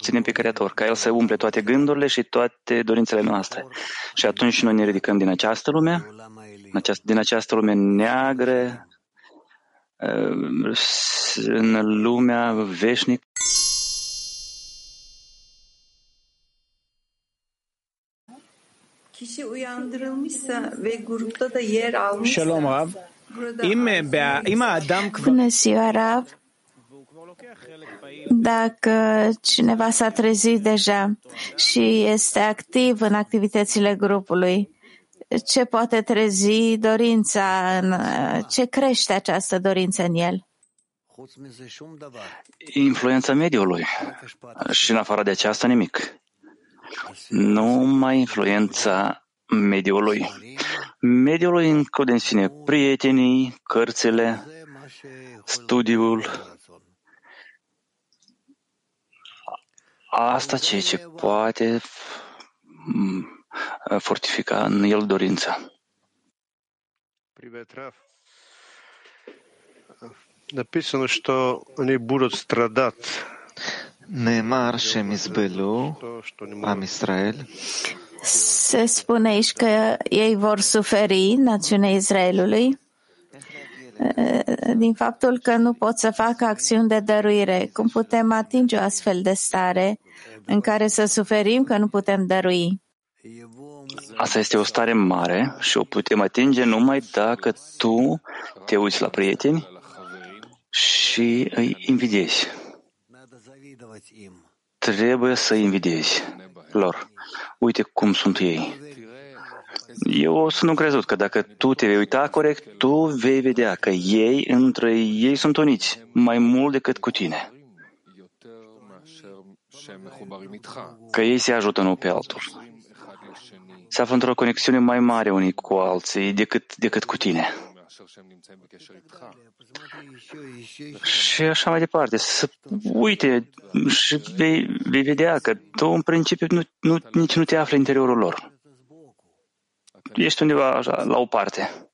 ținem pe Creator, ca El să umple toate gândurile și toate dorințele noastre. Și atunci noi ne ridicăm din această lume, din această lume neagră, în lumea veșnică. Kişi uyandırılmışsa ve grupta da yer almışsa Shalom Rav. Bună ziua, Rav. Dacă cineva s-a trezit deja și este activ în activitățile grupului, ce poate trezi dorința, în, ce crește această dorință în el? Influența mediului. Și în afară de aceasta nimic. Numai influența mediului. Mediul îi include în sine prietenii, cărțile, studiul. Asta ceea ce poate fortifica în el dorința. Написано, что они будут страдать. Neemar Shem Izbelu, Am Israel, se spune aici că ei vor suferi, națiunea Israelului, din faptul că nu pot să facă acțiuni de dăruire. Cum putem atinge o astfel de stare în care să suferim că nu putem dărui? Asta este o stare mare și o putem atinge numai dacă tu te uiți la prieteni și îi invidiezi. Trebuie să invidiezi lor. Uite cum sunt ei. Eu sunt crezut că dacă tu te vei uita corect, tu vei vedea că ei, între ei sunt uniți, mai mult decât cu tine. Că ei se ajută unul pe altul. Se află într-o conexiune mai mare unii cu alții decât, decât cu tine. Și așa mai departe. Să uite și vei, vei vedea că tu în principiu nu, nu, nici nu te afli în interiorul lor. Ești undeva așa, la o parte.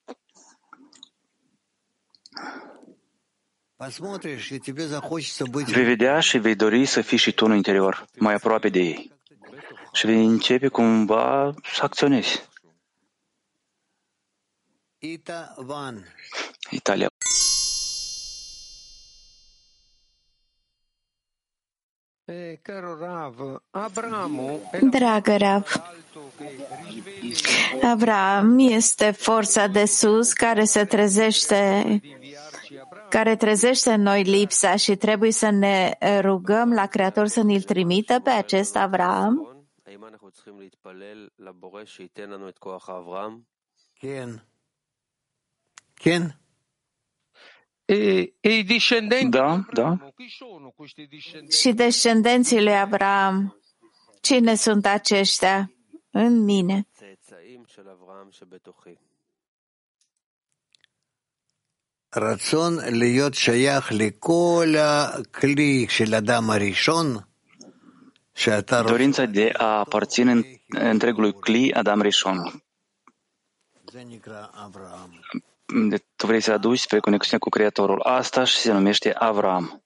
Vei vedea și vei dori să fii și tu în interior, mai aproape de ei. Și vei începe cumva să acționezi. Italia. Dragă Rav, Avram este forța de sus care se trezește care trezește în noi lipsa și trebuie să ne rugăm la Creator să ne-l trimită pe acest Avram? Ken. Ken. Da, da. Și descendenții lui Avram, cine sunt aceștia în mine? רצון להיות שייך לכל הכלי של אדם הראשון, שאתה Dorința de a aparține întregului cli Adam Rishon. de, tu vrei să aduci spre conexiune cu Creatorul. Asta și se numește Avram.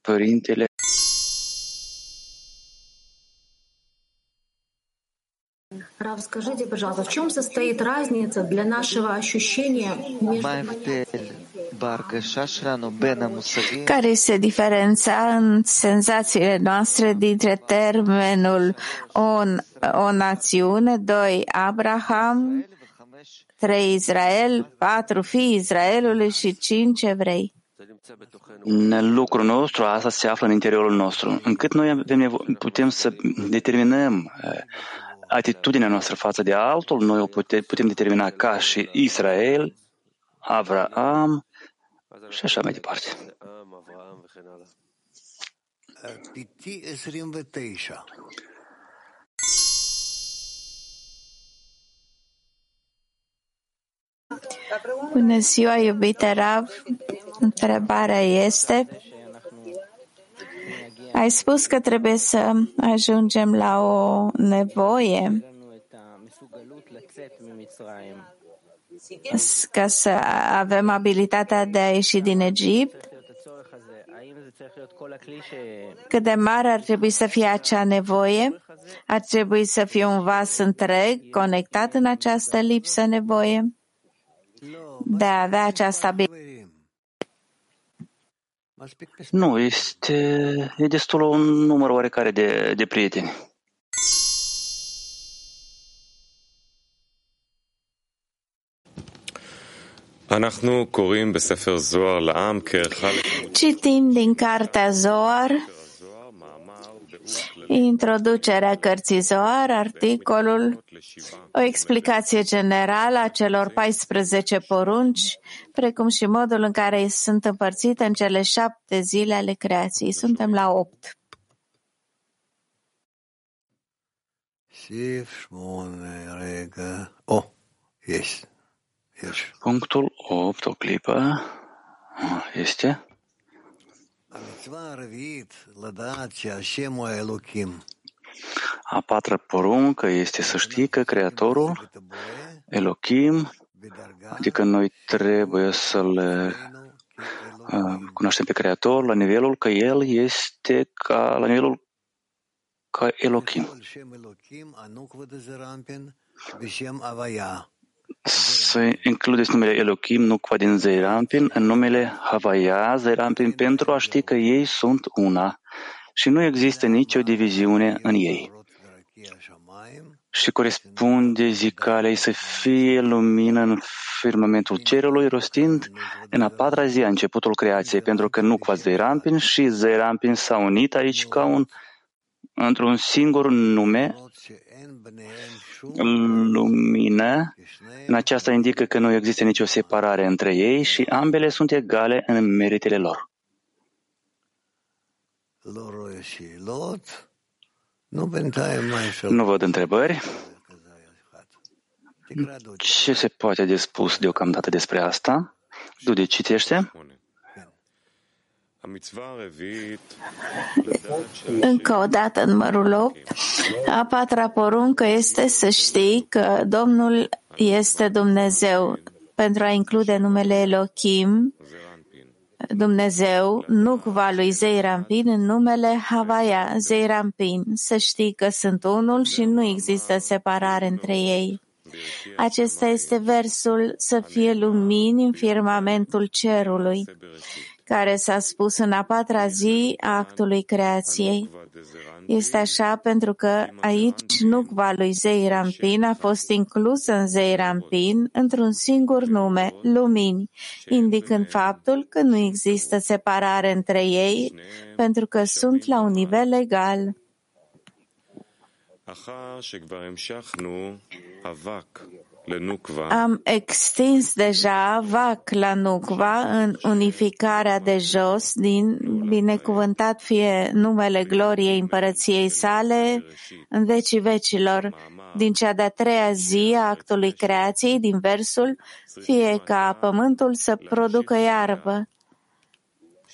Părintele Рав, скажите, пожалуйста, в чем состоит разница для нашего ощущения между... Care este diferența în senzațiile noastre dintre termenul o, o națiune, doi Abraham, trei Israel, patru fii Israelului și cinci evrei? În lucrul nostru, asta se află în interiorul nostru, încât noi avem nevo- putem să determinăm uh, atitudinea noastră față de altul, noi o putem, putem determina ca și Israel, Avraam și așa mai departe. Bună ziua, iubite Rav. Întrebarea este, ai spus că trebuie să ajungem la o nevoie ca să avem abilitatea de a ieși din Egipt? Cât de mare ar trebui să fie acea nevoie? Ar trebui să fie un vas întreg conectat în această lipsă nevoie de a avea această abilitate. Nu, este, e destul un număr oarecare de, de prieteni. Citim din cartea Zoar Introducerea cărții Zoar, articolul, o explicație generală a celor 14 porunci, precum și modul în care sunt împărțite în cele șapte zile ale creației. Suntem la opt. Punctul 8, o clipă, este... A patra poruncă este să știi că Creatorul, Elohim, adică noi trebuie să-L uh, cunoaștem pe Creator la nivelul că El este ca, la nivelul ca Elohim să includeți numele Elohim, nu Quadin Zeirampin, în numele Havaya Zeirampin, pentru a ști că ei sunt una și nu există nicio diviziune în ei. Și corespunde zicalei să fie lumină în firmamentul cerului, rostind în a patra zi a începutul creației, pentru că nu Nuqua Zeirampin și Zeirampin s-au unit aici ca un, într-un singur nume lumină, în aceasta indică că nu există nicio separare între ei și ambele sunt egale în meritele lor. Nu văd întrebări. Ce se poate de spus deocamdată despre asta? Dudi, citește. Încă o dată, numărul 8, a patra poruncă este să știi că Domnul este Dumnezeu. Pentru a include numele Elohim, Dumnezeu, nukva lui Zeirampin în numele Havaya, Zeirampin. Să știi că sunt unul și nu există separare între ei. Acesta este versul să fie lumini în firmamentul cerului care s-a spus în a patra zi a actului creației. Este așa pentru că aici nucva lui Zeirampin a fost inclus în Zeirampin într-un singur nume, lumini, indicând faptul că nu există separare între ei pentru că sunt la un nivel egal. Am extins deja VAC la Nukva în unificarea de jos din binecuvântat fie numele gloriei împărăției sale în vecii vecilor, din cea de-a treia zi a actului creației, din versul fie ca pământul să producă iarbă.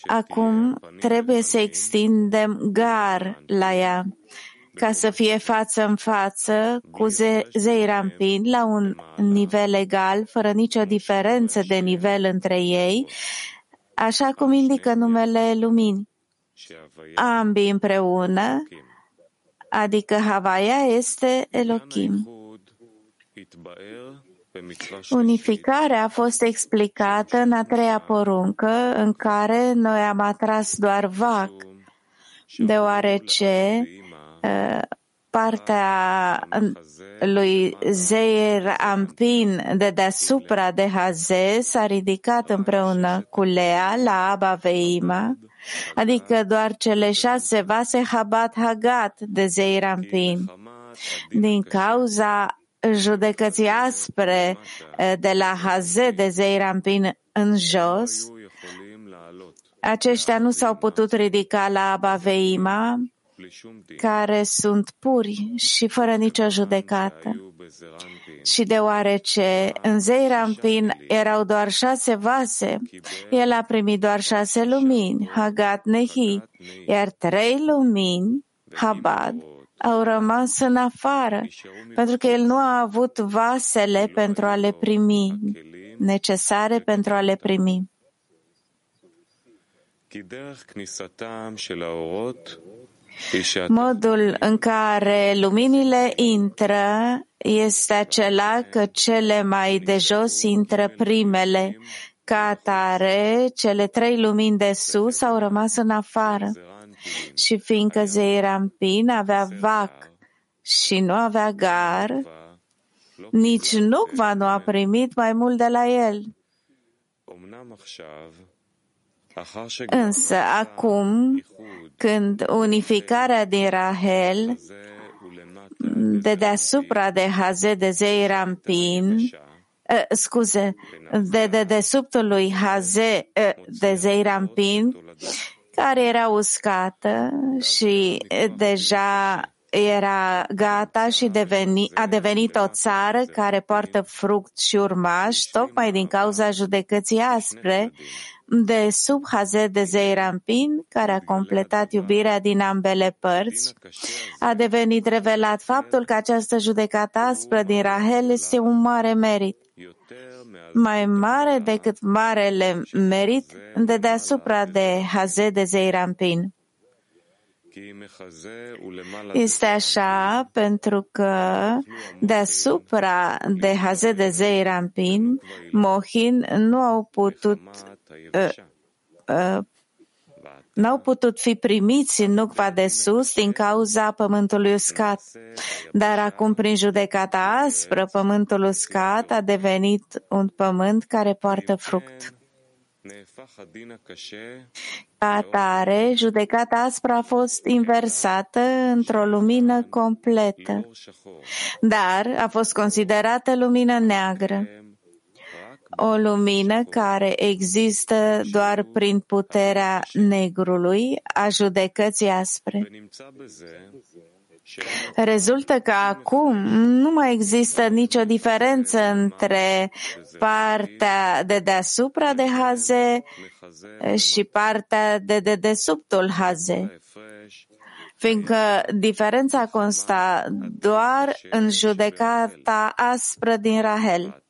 Acum trebuie să extindem gar la ea ca să fie față în față cu Zeirampin la un nivel egal, fără nicio diferență de nivel între ei, așa cum indică numele lumini. Ambii împreună, adică Havaya este Elohim. Unificarea a fost explicată în a treia poruncă, în care noi am atras doar vac, deoarece partea lui Zeir Ampin de deasupra de Haze s-a ridicat împreună cu Lea la Aba Veima, adică doar cele șase vase Habat Hagat de Zeir Ampin. Din cauza judecății aspre de la Haze de Zeir Ampin în jos, aceștia nu s-au putut ridica la Aba Veima, care sunt puri și fără nicio judecată. Și deoarece în Zeirampin erau doar șase vase, el a primit doar șase lumini, Hagat Nehi, iar trei lumini, Habad, au rămas în afară, pentru că el nu a avut vasele pentru a le primi, necesare pentru a le primi. Modul în care luminile intră este acela că cele mai de jos intră primele. Ca atare, cele trei lumini de sus au rămas în afară. Și fiindcă Zeirampin avea vac și nu avea gar, nici Nukva nu a primit mai mult de la el. Însă acum, când unificarea din Rahel de deasupra de Haze de Zeirampin, uh, scuze, de, de desubtul lui Haze uh, de Zeirampin, care era uscată și deja era gata și deveni, a devenit o țară care poartă fruct și urmași, tocmai din cauza judecății aspre de sub Hazet de Zeirampin, care a completat iubirea din ambele părți, a devenit revelat faptul că această judecată aspră din Rahel este un mare merit, mai mare decât marele merit de deasupra de Hazet de Zeirampin. Este așa pentru că deasupra de Hazet de Zeirampin, Mohin nu au putut uh, uh, n-au putut fi primiți în nucva de sus din cauza pământului uscat. Dar acum, prin judecata aspră, pământul uscat a devenit un pământ care poartă fruct. atare, judecata aspră a fost inversată într-o lumină completă, dar a fost considerată lumină neagră, o lumină care există doar prin puterea negrului, a judecății aspre. Rezultă că acum nu mai există nicio diferență între partea de deasupra de haze și partea de dedesubtul haze, fiindcă diferența consta doar în judecata aspră din Rahel.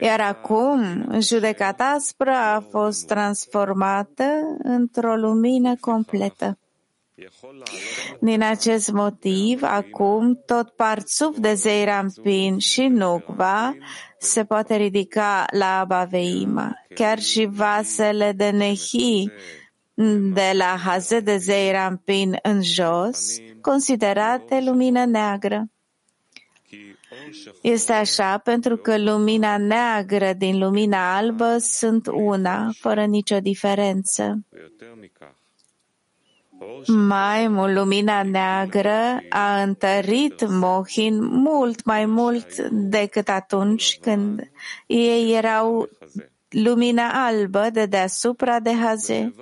Iar acum, judecata aspră a fost transformată într-o lumină completă. Din acest motiv, acum tot parțuf de Zeirampin și Nukva se poate ridica la Abaveima. Chiar și vasele de Nehi de la Haze de Zeirampin în jos, considerate lumină neagră. Este așa pentru că lumina neagră din lumina albă sunt una, fără nicio diferență. Mai mult, lumina neagră a întărit Mohin mult mai mult decât atunci când ei erau lumina albă de deasupra de Haze.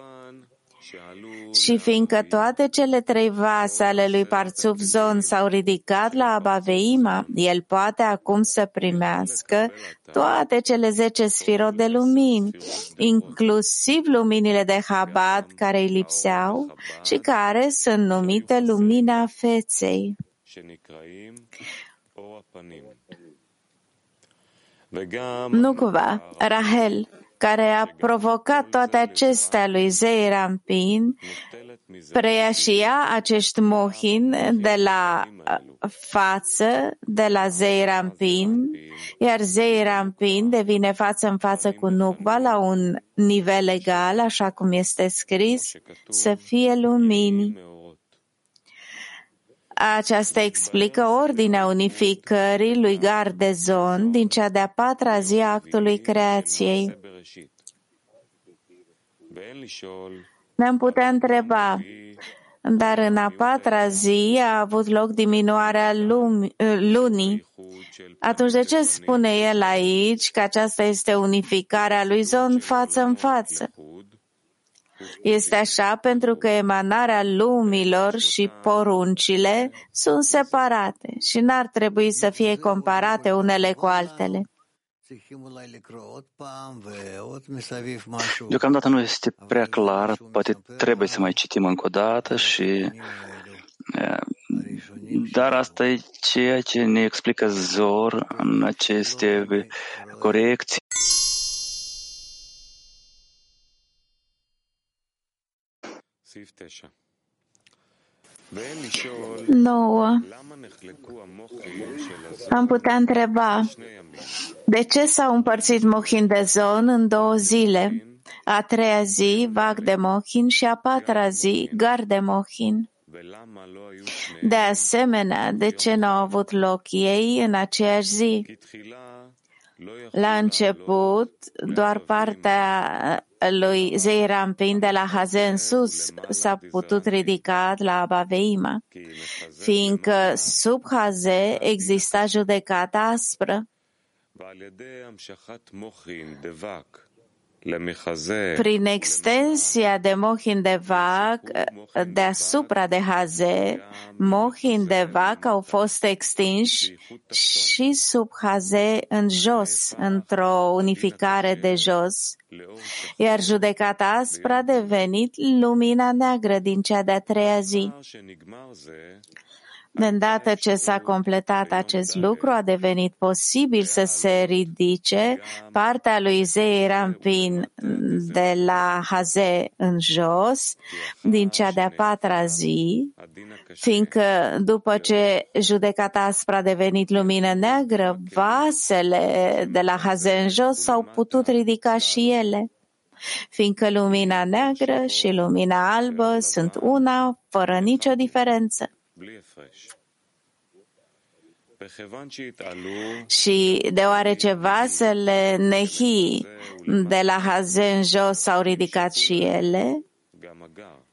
Și fiindcă toate cele trei vase ale lui Parțuf Zon s-au ridicat la Abaveima, el poate acum să primească toate cele zece sfirot de lumini, inclusiv luminile de Habad care îi lipseau și care sunt numite lumina feței. Nu cumva, Rahel, care a provocat toate acestea lui Zeirampin, preia și ea acești mohin de la față, de la Zeirampin, iar Zeirampin devine față în față cu Nukva la un nivel egal, așa cum este scris, să fie lumini. Aceasta explică ordinea unificării lui Gardezon din cea de-a patra zi a actului creației. Ne-am putea întreba, dar în a patra zi a avut loc diminuarea lumi, lunii. Atunci de ce spune el aici că aceasta este unificarea lui Zon față în față? Este așa pentru că emanarea lumilor și poruncile sunt separate și n-ar trebui să fie comparate unele cu altele. Deocamdată nu este prea clar, poate trebuie să mai citim încă o dată și dar asta e ceea ce ne explică Zor în aceste corecții. Nouă. Am putea întreba de ce s-au împărțit Mohin de Zon în două zile? A treia zi, Vag de Mohin și a patra zi, Gar de Mohin. De asemenea, de ce nu au avut loc ei în aceeași zi? La început, doar partea lui Zeirampin de la Hazen sus s-a putut ridica la Abaveima, fiindcă sub Haze exista judecata aspră. Prin extensia de Mohin de Vac deasupra de Haze, Mohin de Vac au fost extinși și sub Haze în jos, într-o unificare de jos, iar judecata aspră a devenit lumina neagră din cea de-a treia zi. De îndată ce s-a completat acest lucru, a devenit posibil să se ridice partea lui Zeirampin de la Haze în jos, din cea de-a patra zi, fiindcă după ce judecata aspră a devenit lumină neagră, vasele de la Haze în jos s-au putut ridica și ele fiindcă lumina neagră și lumina albă sunt una, fără nicio diferență. Și deoarece vasele Nehi de la Hazen jos s-au ridicat și ele,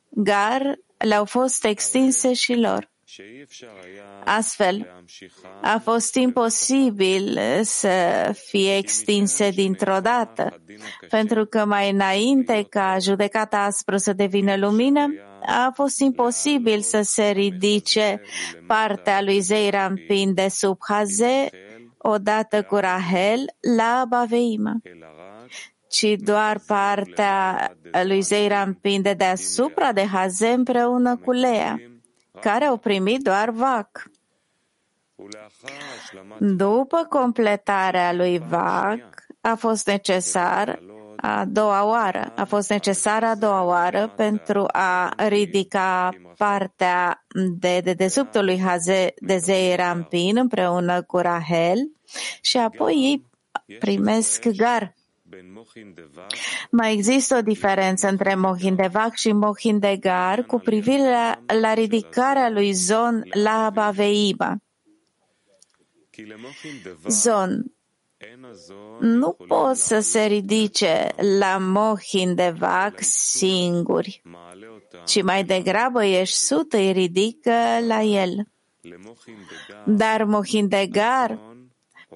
Gar le-au fost extinse și lor. Astfel, a fost imposibil să fie extinse dintr-o dată, pentru că mai înainte ca judecata aspră să devină lumină, a fost imposibil să se ridice partea lui Zeirampin de sub Haze odată cu Rahel la Baveima ci doar partea lui Zeirampin de deasupra de Haze împreună cu Lea care au primit doar vac. După completarea lui vac, a fost necesar a doua oară. A fost necesar a doua oară pentru a ridica partea de dedesubtul lui Haze de Zei Rampin împreună cu Rahel și apoi ei primesc gar. Mai există o diferență între Mohindevac și Mohindegar cu privire la, la ridicarea lui Zon la Baveiba. Zon nu pot să se ridice la Mohindevac singuri, ci mai degrabă ești sut îi ridică la el. Dar Mohindegar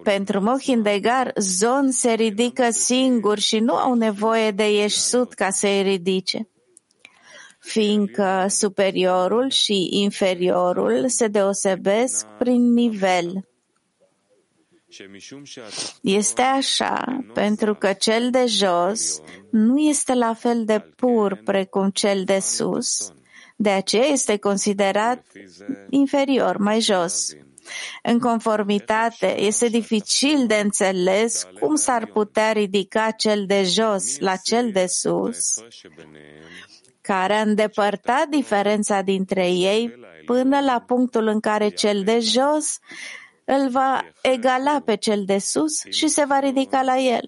pentru Mohindegar, Zon se ridică singur și nu au nevoie de Yeșsut ca să-i ridice, fiindcă superiorul și inferiorul se deosebesc prin nivel. Este așa, pentru că cel de jos nu este la fel de pur precum cel de sus, de aceea este considerat inferior, mai jos. În conformitate, este dificil de înțeles cum s-ar putea ridica cel de jos la cel de sus, care a îndepărtat diferența dintre ei până la punctul în care cel de jos îl va egala pe cel de sus și se va ridica la el.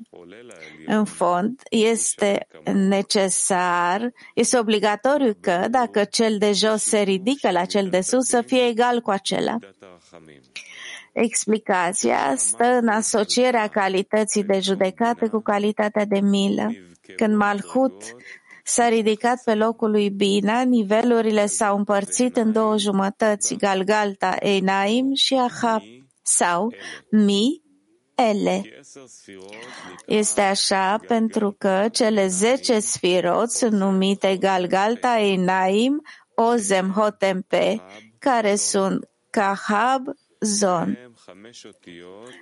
În fond, este necesar, este obligatoriu că dacă cel de jos se ridică la cel de sus, să fie egal cu acela. Explicația stă în asocierea calității de judecată cu calitatea de milă. Când Malhut s-a ridicat pe locul lui Bina, nivelurile s-au împărțit în două jumătăți, Galgalta, Einaim și Ahab, sau Mi, ele. Este așa pentru că cele zece sfirot sunt numite Galgalta, Einaim, Ozem, Hotempe, care sunt Kahab, Zon.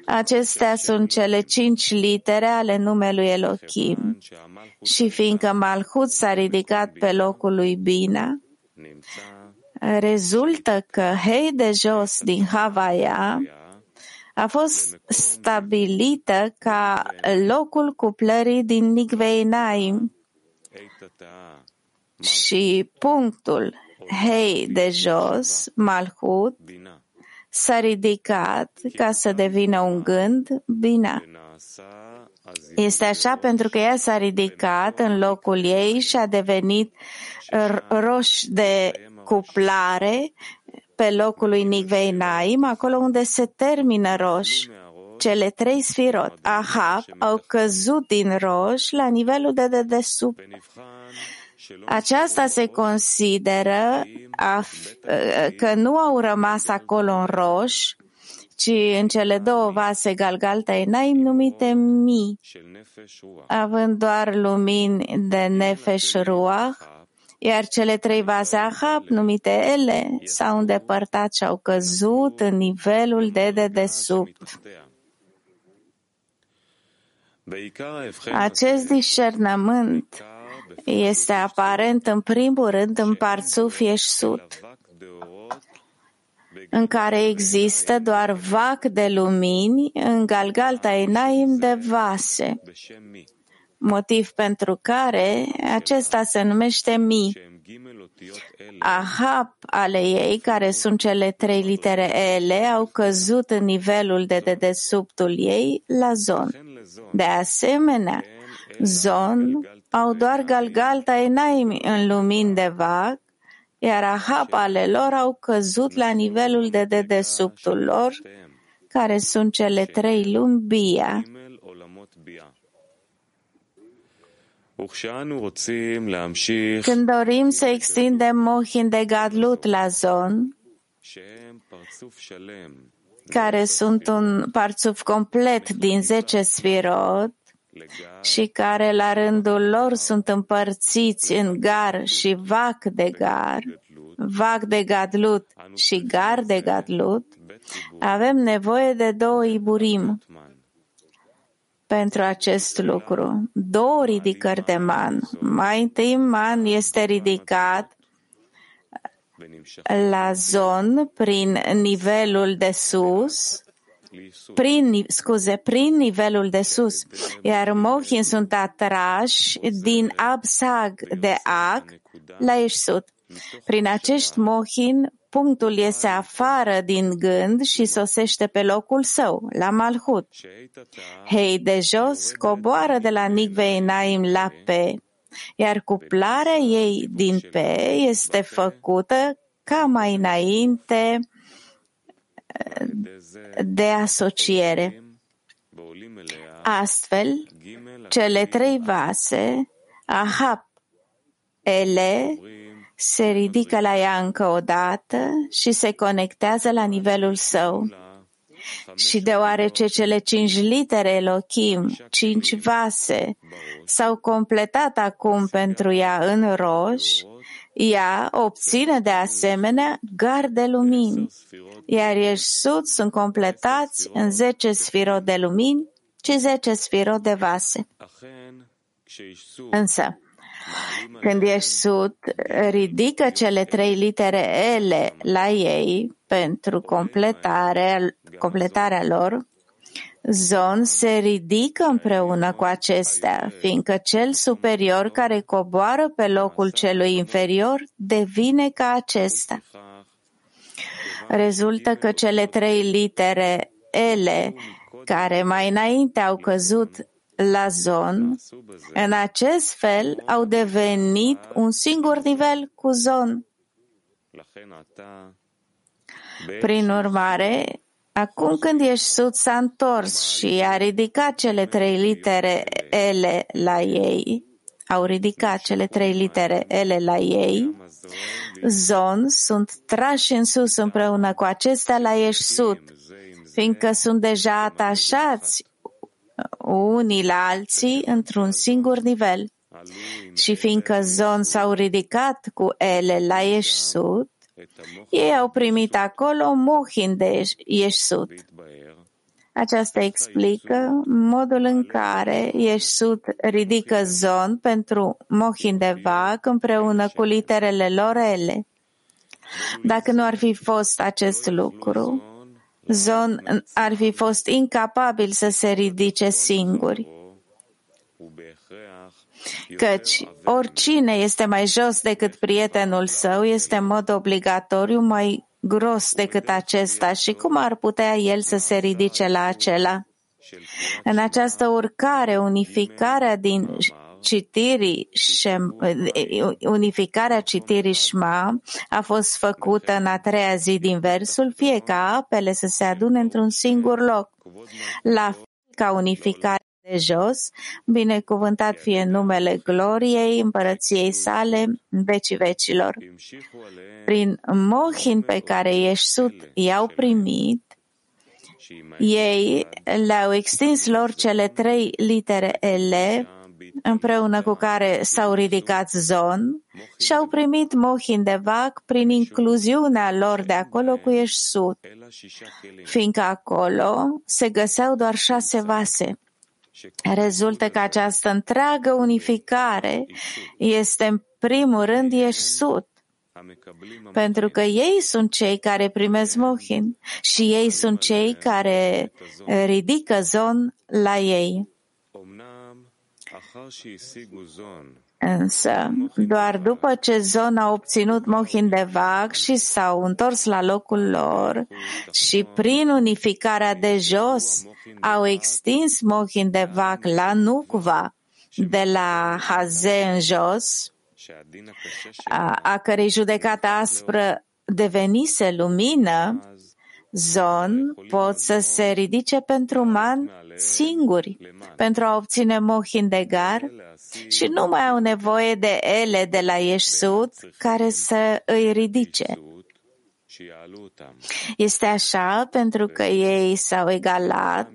Acestea sunt cele cinci litere ale numelui Elohim. Și fiindcă Malhut s-a ridicat pe locul lui Bina, rezultă că Hei de jos din Havaia a fost stabilită ca locul cuplării din Nigveinaim și punctul Hei de jos, Malhut, s-a ridicat ca să devină un gând, bine. Este așa pentru că ea s-a ridicat în locul ei și a devenit roș de cuplare pe locul lui Nigvei Naim, acolo unde se termină roș. Cele trei sfirot, Ahab, au căzut din roș la nivelul de dedesubt. Aceasta se consideră a, că nu au rămas acolo în roș, ci în cele două vase Galgalta Enaim numite Mi, având doar lumini de Nefesh Ruach, iar cele trei vase Ahab, numite Ele, s-au îndepărtat și au căzut în nivelul de dedesubt. Acest discernământ este aparent în primul rând în Parțuf Sud, în care există doar vac de lumini în Galgalta Enaim de vase, motiv pentru care acesta se numește Mi. Ahab ale ei, care sunt cele trei litere ele, au căzut în nivelul de dedesubtul ei la zon. De asemenea, zon au doar Galgalta Enaim în lumini de vac, iar Ahab ale lor au căzut la nivelul de dedesubtul lor, care sunt cele trei lumi Bia. Când dorim să extindem mohin de gadlut la zon, care sunt un parțuf complet din 10 sfirot și care la rândul lor sunt împărțiți în gar și vac de gar, vac de gadlut și gar de gadlut, avem nevoie de două iburim pentru acest lucru. Două ridicări de man. Mai întâi man este ridicat la zon prin nivelul de sus, prin, scuze, prin nivelul de sus, iar mohin sunt atrași din absag de ag la Ișsut. Prin acești mohin, punctul iese afară din gând și sosește pe locul său, la Malhut. Hei de jos coboară de la Nigvei Naim la pe, iar cuplarea ei din pe este făcută ca mai înainte de asociere. Astfel, cele trei vase, Ahab, Ele, se ridică la ea încă o dată și se conectează la nivelul său. Și deoarece cele cinci litere Elohim, cinci vase, s-au completat acum pentru ea în roș, ea obține de asemenea gar de lumini, iar Ieșsut sunt completați în zece sfirot de lumini și zece sfirot de vase. Însă, când Ieșsut ridică cele trei litere ele la ei pentru completarea, completarea lor, Zon se ridică împreună cu acestea, fiindcă cel superior care coboară pe locul celui inferior devine ca acesta. Rezultă că cele trei litere ele, care mai înainte au căzut la zon, în acest fel au devenit un singur nivel cu zon. Prin urmare, acum când Iesut s-a întors și a ridicat cele trei litere ele la ei, au ridicat cele trei litere ele la ei, zon sunt trași în sus împreună cu acestea la Ieșsut, fiindcă sunt deja atașați unii la alții într-un singur nivel. Și fiindcă zon s-au ridicat cu ele la Ieșsut, ei au primit acolo mohin de Ieșsut. Aceasta explică modul în care Ieșsut ridică zon pentru mohin de vac împreună cu literele lor ele. Dacă nu ar fi fost acest lucru, Zon ar fi fost incapabil să se ridice singuri. Căci oricine este mai jos decât prietenul său este în mod obligatoriu mai gros decât acesta și cum ar putea el să se ridice la acela? În această urcare, unificarea din citirii Shem, unificarea citirii Shema a fost făcută în a treia zi din versul, fie ca apele să se adune într-un singur loc. La fel ca unificarea de jos, binecuvântat fie numele gloriei împărăției sale în vecii vecilor. Prin mohin pe care Ieșsut i-au primit, ei le-au extins lor cele trei litere ele, împreună cu care s-au ridicat zon și au primit mohin de vac prin incluziunea lor de acolo cu Ieșsut, fiindcă acolo se găseau doar șase vase. Rezultă că această întreagă unificare este în primul rând Ieșsut, pentru că ei sunt cei care primesc mohin și ei sunt cei care ridică zon la ei. Însă, doar după ce zona a obținut mohin de vac și s-au întors la locul lor și prin unificarea de jos au extins mohin de vac la Nukva, de la Haze în jos, a, a cărei judecată aspră devenise lumină, Zon pot să se ridice pentru man singuri pentru a obține mohin de gar și nu mai au nevoie de ele de la Ieșsut care să îi ridice. Este așa pentru că ei s-au egalat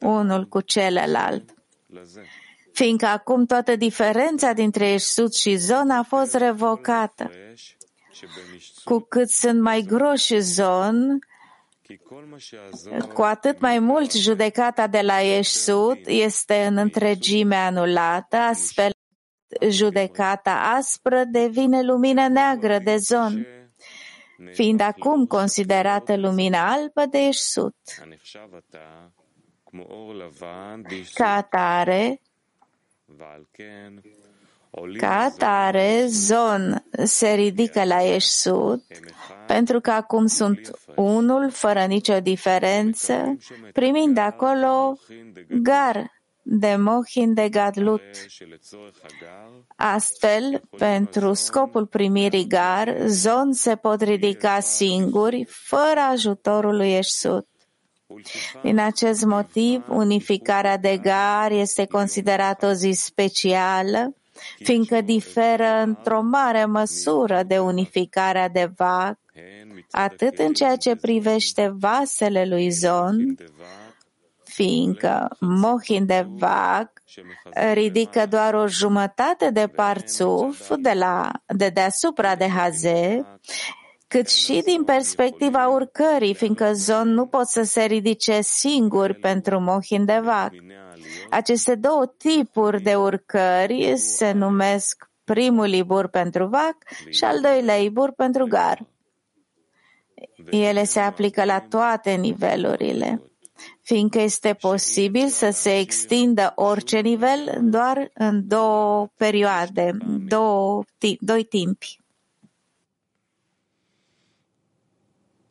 unul cu celălalt. Fiindcă acum toată diferența dintre Ieșsut și Zon a fost revocată. Cu cât sunt mai groși Zon, cu atât mai mult judecata de la Ieșsut este în întregime anulată, astfel judecata aspră devine lumină neagră de zon, fiind acum considerată lumina albă de Ieșsut. Ca atare, ca atare, Zon se ridică la Ieșsut, pentru că acum sunt unul, fără nicio diferență, primind acolo gar de mohin de gadlut. Astfel, pentru scopul primirii gar, Zon se pot ridica singuri, fără ajutorul lui Ieșsut. Din acest motiv, unificarea de gar este considerată o zi specială, fiindcă diferă într-o mare măsură de unificarea de vac, atât în ceea ce privește vasele lui Zon, fiindcă Mohin de vac ridică doar o jumătate de parțuf de, la, de deasupra de Haze, cât și din perspectiva urcării, fiindcă Zon nu pot să se ridice singuri pentru Mohin de vac. Aceste două tipuri de urcări se numesc primul ibur pentru vac și al doilea ibur pentru gar. Ele se aplică la toate nivelurile, fiindcă este posibil să se extindă orice nivel doar în două perioade, două, doi timpi.